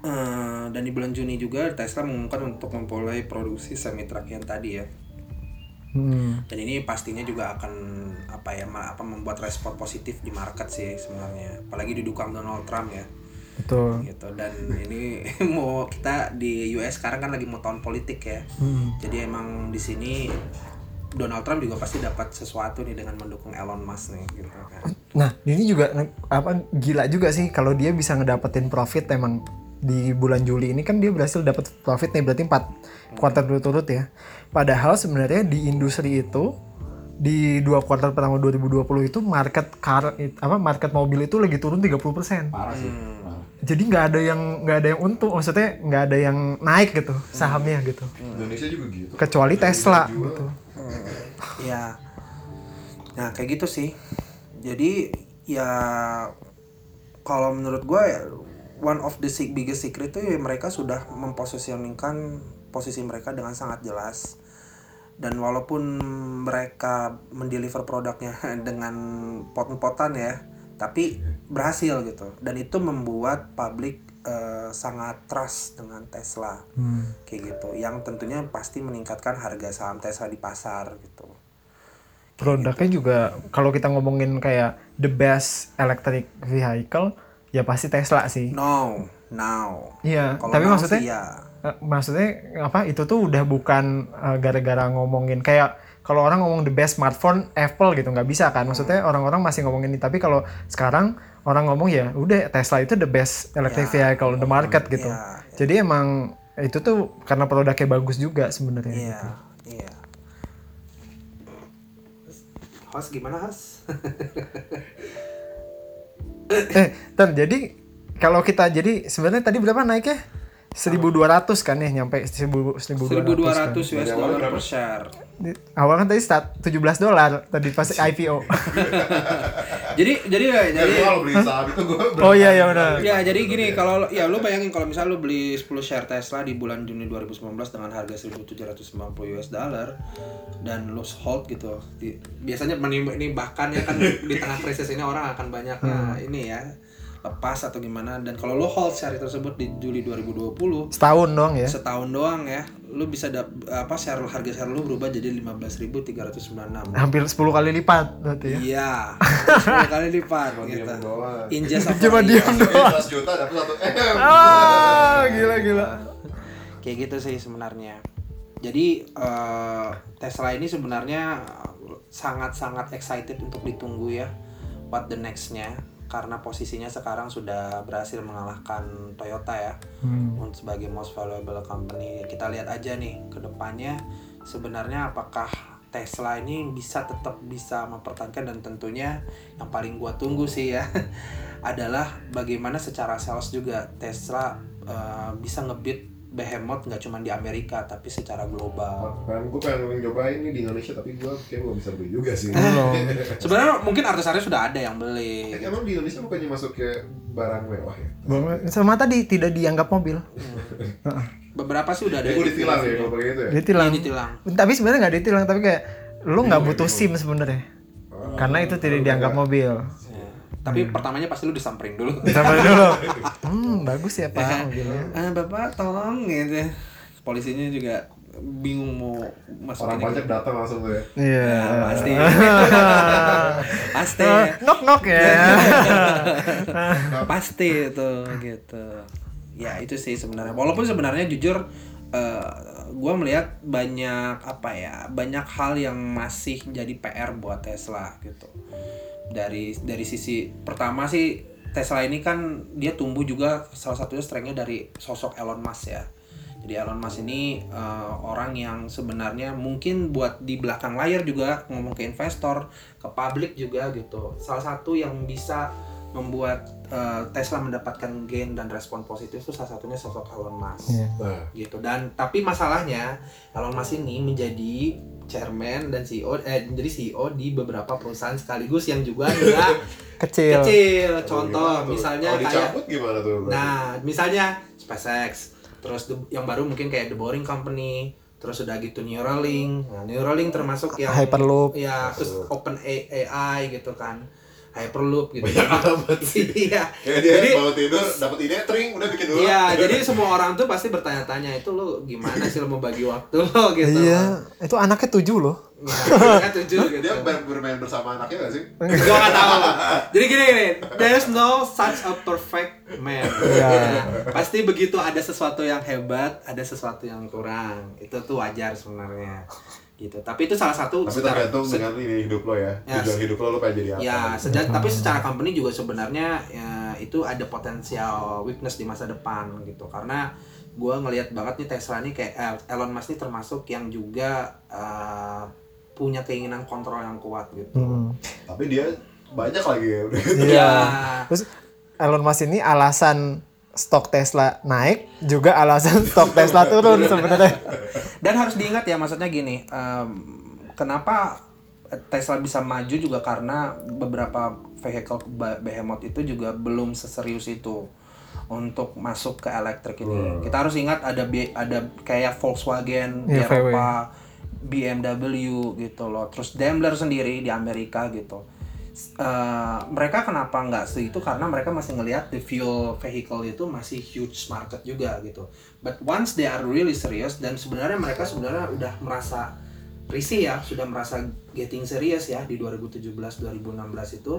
eh, dan di bulan Juni juga Tesla mengumumkan untuk memulai produksi semi truck yang tadi ya. Hmm. dan ini pastinya juga akan apa ya ma- apa membuat respon positif di market sih sebenarnya apalagi didukung Donald Trump ya Betul. gitu dan ini mau kita di US sekarang kan lagi mau tahun politik ya Hmm. jadi emang di sini Donald Trump juga pasti dapat sesuatu nih dengan mendukung Elon Musk nih gitu kan Nah, ini juga apa gila juga sih kalau dia bisa ngedapetin profit emang di bulan Juli ini kan dia berhasil dapat profit nih berarti 4 kuartal berturut ya. Padahal sebenarnya di industri itu di dua kuartal pertama 2020 itu market car it- apa market mobil itu lagi turun 30%. parah sih Hmm. Jadi nggak ada yang nggak ada yang untung, maksudnya nggak ada yang naik gitu sahamnya gitu. Indonesia juga gitu Kecuali Tesla Jual. gitu. Ya. Nah kayak gitu sih. Jadi ya kalau menurut gue one of the biggest secret itu ya mereka sudah memposisikan posisi mereka dengan sangat jelas. Dan walaupun mereka mendeliver produknya dengan pot-potan ya tapi berhasil gitu. Dan itu membuat publik eh, sangat trust dengan Tesla. Hmm. kayak gitu. Yang tentunya pasti meningkatkan harga saham Tesla di pasar gitu. Produknya juga kalau kita ngomongin kayak the best electric vehicle ya pasti Tesla sih. no now. Iya, Kalau tapi now maksudnya sih ya. Eh, maksudnya apa itu tuh udah bukan eh, gara-gara ngomongin kayak kalau orang ngomong the best smartphone Apple gitu nggak bisa kan? Maksudnya orang-orang masih ngomongin ini. Tapi kalau sekarang orang ngomong ya udah Tesla itu the best electric vehicle on the market gitu. ya, jadi emang itu tuh karena produknya bagus juga sebenarnya iya gitu. iya. Host gimana host? Eh Tan, jadi kalau kita jadi sebenarnya tadi berapa naiknya? 1200 kan ya nyampe 1000 1200 kan. 1200 US dollar per share awal kan tadi start 17 dolar tadi pas IPO jadi jadi ya jadi kalau beli saham itu gue oh iya ya benar. Ya jadi gini kalau ya lu bayangin kalau misal lu beli 10 share Tesla di bulan Juni 2019 dengan harga 1750 US dollar dan lu hold gitu. Di- biasanya menimba ini bahkan ya kan di tengah krisis ini orang akan banyak ya, ini ya lepas atau gimana. Dan kalau lu hold share tersebut di Juli 2020 setahun doang ya? Setahun doang ya lu bisa dap, apa share harga share lu berubah jadi 15.396 hampir 10 kali lipat berarti ya? Iya 10 kali lipat gitu. doang. in just Cuma diam years. 15 juta dapat satu M. Ah gila gila. Kayak gitu sih sebenarnya. Jadi eh, Tesla ini sebenarnya sangat-sangat excited untuk ditunggu ya what the nextnya karena posisinya sekarang sudah berhasil mengalahkan Toyota ya Hmm. untuk sebagai most valuable company kita lihat aja nih ke depannya sebenarnya apakah Tesla ini bisa tetap bisa mempertahankan dan tentunya yang paling gua tunggu sih ya adalah bagaimana secara sales juga Tesla eh, bisa ngebit behemoth nggak cuma di Amerika tapi secara global. Kan gue pengen nyobain nih di Indonesia tapi gue kayak belum bisa beli juga sih. Sebenarnya mungkin artis-artis sudah ada yang beli. Eh, Emang di Indonesia bukannya masuk ke barang mewah ya? sama tadi tidak dianggap mobil Beberapa sih udah ada. Ya gue ditilang ya kalau pakai itu ya. ditilang Iya, ditilang. tapi sebenarnya nggak ditilang tapi kayak lu nggak butuh SIM sebenarnya karena itu tidak dianggap mobil Ya. Tapi pertamanya pasti lu disamperin dulu. sampai dulu. Hmm bagus ya pak mobilnya. Ah bapak tolong gitu. Polisinya juga bingung mau masuk Orang pajak datang langsung tuh ya. iya. Pasti. Pasti. Knock knock ya. Pasti itu gitu. Ya itu sih sebenarnya. Walaupun sebenarnya jujur eh gue melihat banyak apa ya banyak hal yang masih jadi PR buat Tesla gitu dari dari sisi pertama sih Tesla ini kan dia tumbuh juga salah satunya strengthnya dari sosok Elon Musk ya. Jadi Elon Musk ini eh, orang yang sebenarnya mungkin buat di belakang layar juga ngomong ke investor ke publik juga gitu. Salah satu yang bisa membuat eh, Tesla mendapatkan gain dan respon positif itu salah satunya sosok Elon Musk. Iya. Nah, gitu. Dan tapi masalahnya Elon Musk ini menjadi chairman dan CEO eh menjadi CEO di beberapa perusahaan sekaligus yang juga enggak kecil kecil contoh tuh? misalnya kalau kayak dicabut gimana tuh? nah misalnya SpaceX terus the- yang baru mungkin kayak The Boring Company terus udah gitu Neuralink nah, Neuralink termasuk yang Hyperloop ya terus. Open AI gitu kan hyperloop gitu Banyak amat sih. iya Kayak dia Jadi- bangun tidur, dapat ide, tring, udah bikin dulu. Iya, jadi semua orang tuh pasti bertanya-tanya itu lu gimana sih lu mau bagi waktu lo gitu. Iya, itu anaknya tujuh loh. Ya, kan tujuh gitu. Dia ber- bermain bersama anaknya gak sih? Gua gak tahu. Jadi gini gini, there's no such a perfect man. Iya. Pasti begitu ada sesuatu yang hebat, ada sesuatu yang kurang. Itu tuh wajar sebenarnya. Gitu. Tapi itu salah satu Tapi secara- tergantung se- dengan ini hidup lo ya. Ya, Tujuan hidup lo, lo pengen jadi apa. Ya, sejak tapi secara company juga sebenarnya ya, itu ada potensial weakness di masa depan gitu. Karena gue ngelihat banget nih Tesla nih kayak El- Elon Musk nih termasuk yang juga uh, punya keinginan kontrol yang kuat gitu. Hmm. Tapi dia banyak lagi ya. udah. Iya. Terus Elon Musk ini alasan stok Tesla naik juga alasan stok Tesla turun sebenarnya. Dan harus diingat ya maksudnya gini, em, kenapa Tesla bisa maju juga karena beberapa vehicle be- behemoth itu juga belum seserius itu untuk masuk ke elektrik ini. Kita harus ingat ada B- ada kayak Volkswagen di Iya. Eropa, BMW gitu loh. Terus Daimler sendiri di Amerika gitu. Eh, mereka kenapa nggak segitu karena mereka masih ngelihat the fuel vehicle itu masih huge market juga gitu. But once they are really serious dan sebenarnya mereka sebenarnya udah merasa risih ya, sudah merasa getting serious ya di 2017 2016 itu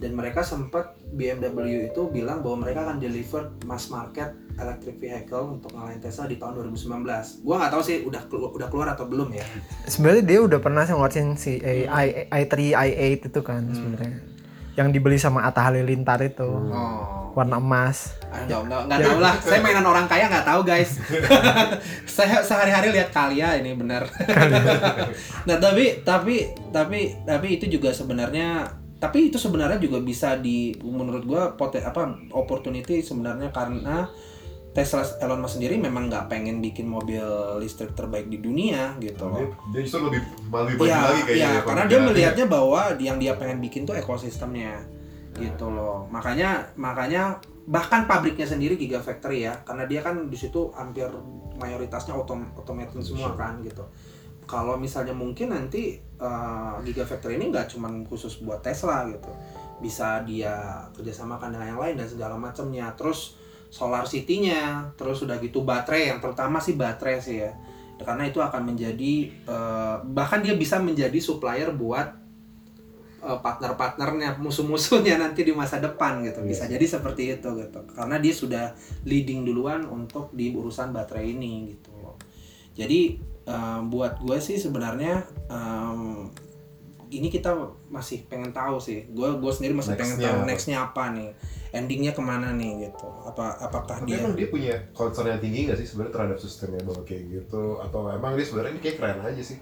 dan mereka sempat BMW itu bilang bahwa mereka akan deliver mass market electric vehicle untuk ngalahin Tesla di tahun 2019. Gua nggak tahu sih udah kelu- udah keluar atau belum ya. Sebenarnya dia udah pernah sih ngeluarin si i, i, i3, i8 itu kan sebenarnya. Yang dibeli sama Atta Halilintar itu. Oh. Warna emas. Ah, Nggak, nggak, nggak tahu lah. Saya mainan orang kaya nggak tahu guys. saya sehari-hari lihat Kalia ini benar. nah tapi tapi tapi tapi itu juga sebenarnya tapi itu sebenarnya juga bisa di menurut gua poten apa opportunity sebenarnya karena Tesla Elon Musk sendiri memang nggak pengen bikin mobil listrik terbaik di dunia gitu loh. dia justru lebih lebih maju Iya, lagi kayaknya. iya, ya, karena dia melihatnya bahwa yang dia pengen bikin tuh ekosistemnya gitu loh. Makanya makanya bahkan pabriknya sendiri Gigafactory ya, karena dia kan di situ hampir mayoritasnya otom otomatis semua kan gitu. Kalau misalnya mungkin nanti eh, Gigafactory ini nggak cuman khusus buat Tesla gitu, bisa dia kerjasamakan dengan yang lain dan segala macamnya. Terus solar city-nya, terus udah gitu baterai. Yang terutama sih baterai sih ya. Karena itu akan menjadi eh, bahkan dia bisa menjadi supplier buat eh, partner-partnernya musuh-musuhnya nanti di masa depan gitu. Bisa jadi seperti itu gitu. Karena dia sudah leading duluan untuk di urusan baterai ini gitu loh. Jadi eh, buat gue sih sebenarnya em, ini kita masih pengen tahu sih. Gue gue sendiri masih pengen Nextnya tahu nextnya apa nih? Endingnya ke mana nih gitu. Apa apakah Tapi dia emang dia punya concern yang tinggi gak sih sebenarnya terhadap sustainable kayak gitu atau emang dia sebenarnya ini kayak keren aja sih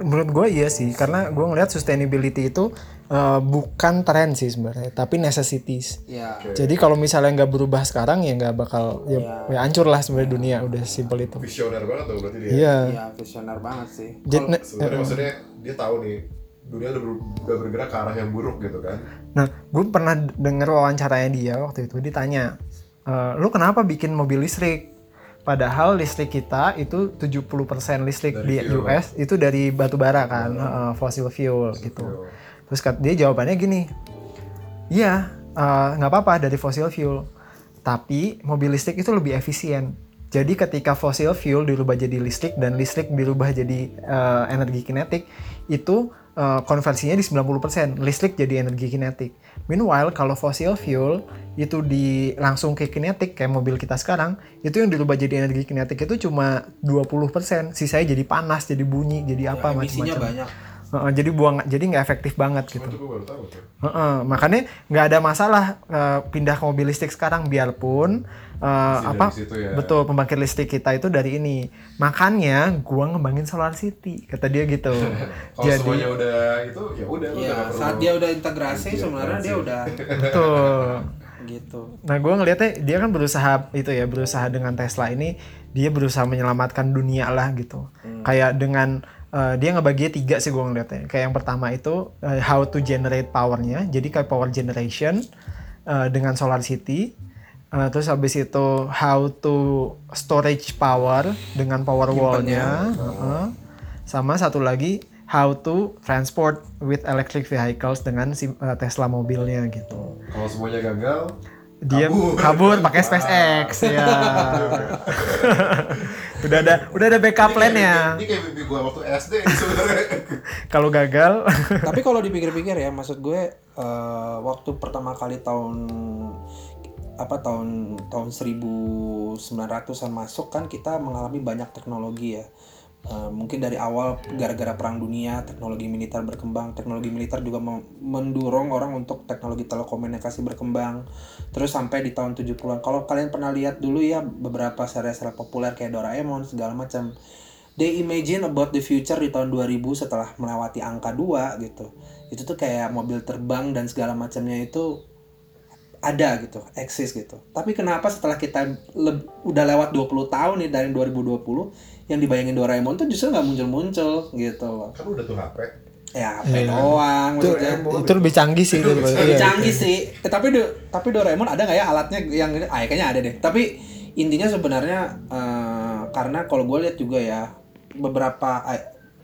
Menurut gue iya sih, karena gue ngeliat sustainability itu eh, bukan tren sih sebenarnya, tapi necessities. ya Oke. Jadi kalau misalnya nggak berubah sekarang ya nggak bakal ya, Iya. ya hancur lah sebenarnya dunia udah simple itu. visioner banget tuh berarti dia Iya. ya visioner banget sih Jadi, sebenarnya maksudnya dia tahu nih dunia udah, ber- udah bergerak ke arah yang buruk gitu kan Nah, gue pernah denger wawancaranya dia waktu itu ditanya, e, lu kenapa bikin mobil listrik? Padahal listrik kita itu 70% listrik Dari di fuel. US itu dari batu bara kan, eh, fossil fuel gitu. Fuel. Terus dia jawabannya gini, iya eh, nggak apa-apa dari fossil fuel, tapi mobil listrik itu lebih efisien. Jadi ketika fossil fuel dirubah jadi listrik dan listrik dirubah jadi eh, energi kinetik, itu eh, konversinya di 90%, listrik jadi energi kinetik. Meanwhile kalau fossil fuel itu di langsung ke kinetik kayak mobil kita sekarang, itu yang dirubah jadi energi kinetik itu cuma 20%, sisanya jadi panas, jadi bunyi, jadi apa emisinya macam-macam. banyak Heeh, jadi buang jadi nggak efektif banget Cuma gitu. baru tahu tuh Heeh, makanya nggak ada masalah eh, pindah ke mobil listrik sekarang biarpun eh, Masih apa dari situ ya. betul pembangkit listrik kita itu dari ini. Makanya gua ngembangin solar city kata dia gitu. kalau Jadi- semuanya udah itu ya udah ya saat dia udah integrasi sebenarnya dia integrasi. udah betul. gitu Nah gua ngelihatnya dia kan berusaha itu ya berusaha dengan Tesla ini dia berusaha menyelamatkan dunia lah gitu. Kayak dengan eh, dia ngebagi tiga sih gua ngeliatnya. Kayak yang pertama itu eh, how to generate powernya. Jadi kayak power generation eh, dengan solar city. Eh, terus habis itu how to storage power dengan power wallnya. Heeh. Sama satu lagi how to transport with electric vehicles dengan si uh, Tesla mobilnya gitu. Kalau semuanya gagal, Dia Kabur. kabur pakai SpaceX ya. udah ada udah ada backup plan-nya. Ini kayak mimpi gua waktu SD sebenarnya. Kalau gagal Tapi kalau dipikir-pikir ya, maksud gue eh, waktu pertama kali tahun apa tahun tahun 1900-an masuk kan kita mengalami banyak teknologi ya. Eh, mungkin dari awal gara-gara perang dunia teknologi militer berkembang teknologi militer juga mendorong orang untuk teknologi telekomunikasi berkembang. Terus sampai di tahun 70-an kalau kalian pernah lihat dulu ya beberapa serial-serial populer kayak Doraemon segala macam. They imagine about the future di tahun 2000 setelah melewati angka 2 gitu. Itu tuh kayak mobil terbang dan segala macamnya itu ada gitu, eksis gitu. Tapi kenapa setelah kita leb- udah lewat 20 tahun nih dari 2020 yang dibayangin Doraemon tuh justru nggak muncul-muncul gitu loh. Kan udah tuh HP. Ya, apa doang itu, maksudnya. itu lebih canggih sih itu. Lebih Iya. canggih sih. Eh, tapi Do- tapi Doraemon ada nggak ya alatnya yang ini? Ah, kayaknya ada deh. Tapi intinya sebenarnya eh, karena kalau gue lihat juga ya beberapa eh,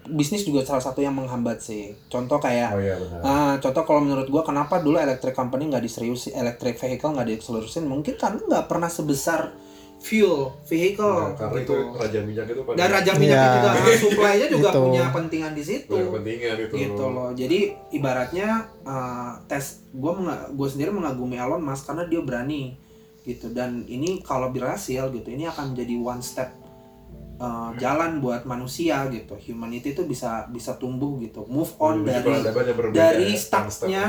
bisnis juga salah satu yang menghambat sih. Contoh kayak Oh iya benar. Ah, contoh kalau menurut gua kenapa dulu electric company nggak diseriusin, electric vehicle nggak diseriusin? Mungkin karena nggak pernah sebesar fuel vehicle Nah, karena itu gitu. raja minyak itu pada Dan raja minyak Iya. juga ah, supply-nya juga Gitu. punya kepentingan di situ. punya kepentingan itu. Gitu loh. Jadi ibaratnya uh, tes gua menga- gua sendiri mengagumi Elon Musk karena dia berani gitu dan ini kalau berhasil gitu ini akan menjadi one step uh, jalan buat manusia gitu. Humanity itu bisa bisa tumbuh gitu. Move on Menuju dari berbeda dari ya, stucknya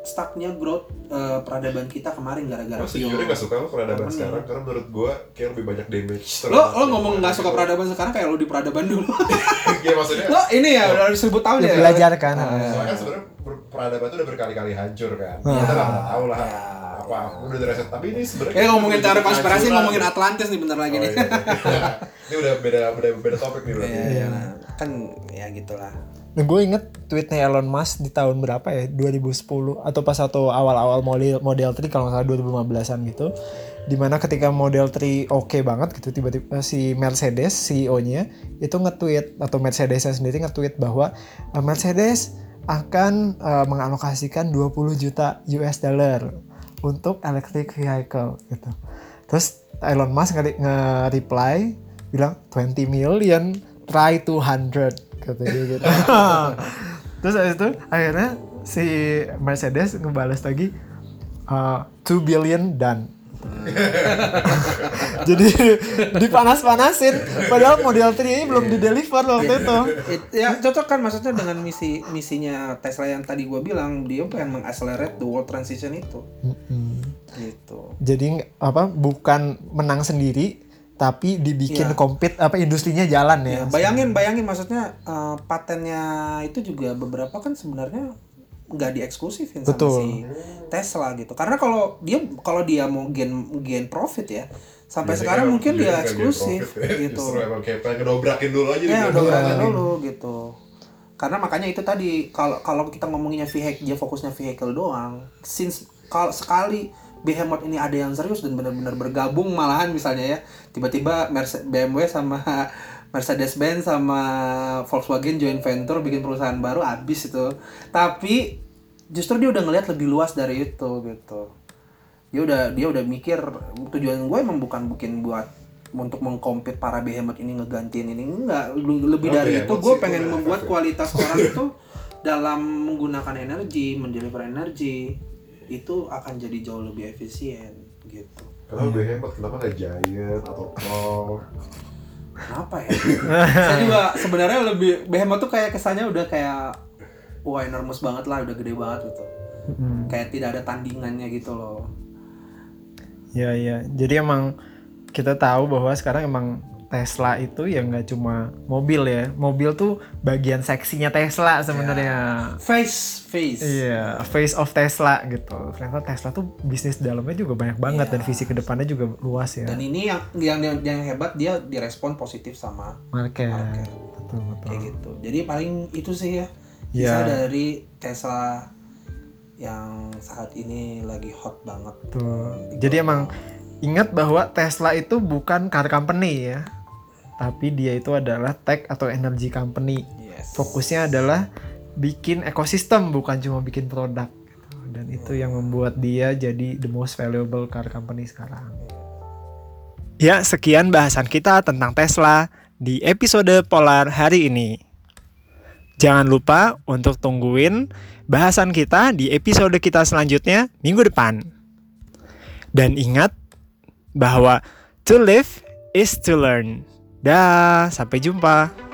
stucknya growth uh, peradaban kita kemarin gara-gara Gue sejujurnya gak suka lo peradaban Company. sekarang karena menurut gue kayak lebih banyak damage. lo lo ngomong nggak suka peradaban sekarang kayak lo di peradaban dulu Iya maksudnya. lo ini ya udah seribu tahun ya Belajar kan. Soalnya kan sebenarnya ber- peradaban itu udah berkali-kali hancur kan. Ah. Kita nggak pernah tahu lah Ya, apa udah dari Tapi ini sebenarnya kayak ngomongin teori konspirasi ngomongin Atlantis nih bentar lagi Oh, nih. iya. ini udah beda beda beda topik nih berarti. Iya, nah, kan ya gitulah. Nah, gue inget tweetnya Elon Musk di tahun berapa ya? 2010 atau pas atau awal-awal model model 3 kalau nggak salah 2015an gitu. Di mana ketika model 3 oke banget gitu tiba-tiba si Mercedes CEO-nya itu nge-tweet atau Mercedes sendiri nge-tweet bahwa eh, Mercedes akan eh, mengalokasikan 20 juta US dollar untuk electric vehicle gitu. Terus Elon Musk nge- nge-reply bilang 20 million try 200 katanya gitu. Terus habis itu akhirnya si Mercedes ngebales lagi uh, 2 billion done. Jadi dipanas-panasin padahal model 3 ini belum di-deliver waktu itu. It- ya cocok kan maksudnya dengan misi misinya Tesla yang tadi gue bilang dia pengen mengaccelerate the world transition itu gitu Jadi apa bukan menang sendiri tapi dibikin Iya. compete apa industrinya jalan ya. Ya, bayangin, bayangin maksudnya eh, patennya itu juga beberapa kan sebenarnya nggak dieksklusifin sama Betul. si Tesla gitu. Karena kalau dia kalau dia mau gain gain profit ya, sampai Biasanya sekarang mungkin dia eksklusif profit ya. gitu. Justru emang kayak pengen ngedobrakin dulu aja Ya, udah berani dulu gitu. Karena makanya itu tadi kalau kalau kita ngomonginnya vehicle dia fokusnya vehicle doang. Since kalau sekali Behemoth ini ada yang serius dan benar-benar bergabung malahan misalnya ya tiba-tiba BMW sama Mercedes-Benz sama Volkswagen joint venture bikin perusahaan baru habis itu. Tapi justru dia udah ngelihat lebih luas dari itu gitu dia udah dia udah mikir tujuan gue emang bukan bikin buat untuk mengkompet para behemoth ini ngegantiin ini enggak lebih Oh, dari behemoth itu gue pengen behemoth membuat kualitas orang itu dalam menggunakan energi mendeliver energi itu akan jadi jauh lebih efisien gitu gue hebat? Kenapa nggak Giant atau? Kenapa ya saya juga sebenarnya lebih behemoth tuh kayak kesannya udah kayak wah enormous banget lah udah gede banget gitu Mm-mm. kayak tidak ada tandingannya gitu loh Ya ya. Jadi emang kita tahu bahwa sekarang emang Tesla itu ya nggak cuma mobil ya. Mobil tuh bagian seksinya Tesla sebenarnya. face face Iya, face of Tesla gitu. Ternyata Tesla tuh bisnis dalamnya juga banyak banget Iya. dan visi ke depannya juga luas ya. Dan ini yang yang yang, yang hebat dia direspon positif sama Market. Market. Betul betul. kayak gitu. Jadi paling itu sih ya. Iya. Bisa dari Tesla yang saat ini lagi hot banget. Betul. Jadi emang ingat bahwa Tesla itu bukan car company ya. Tapi dia itu adalah tech atau energy company. Yes. fokusnya adalah bikin ekosistem bukan cuma bikin produk gitu. dan itu yang membuat dia jadi the most valuable car company sekarang ya sekian bahasan kita tentang Tesla di episode Polar hari ini jangan lupa untuk tungguin bahasan kita di episode kita selanjutnya minggu depan dan ingat bahwa to live is to learn dah sampai jumpa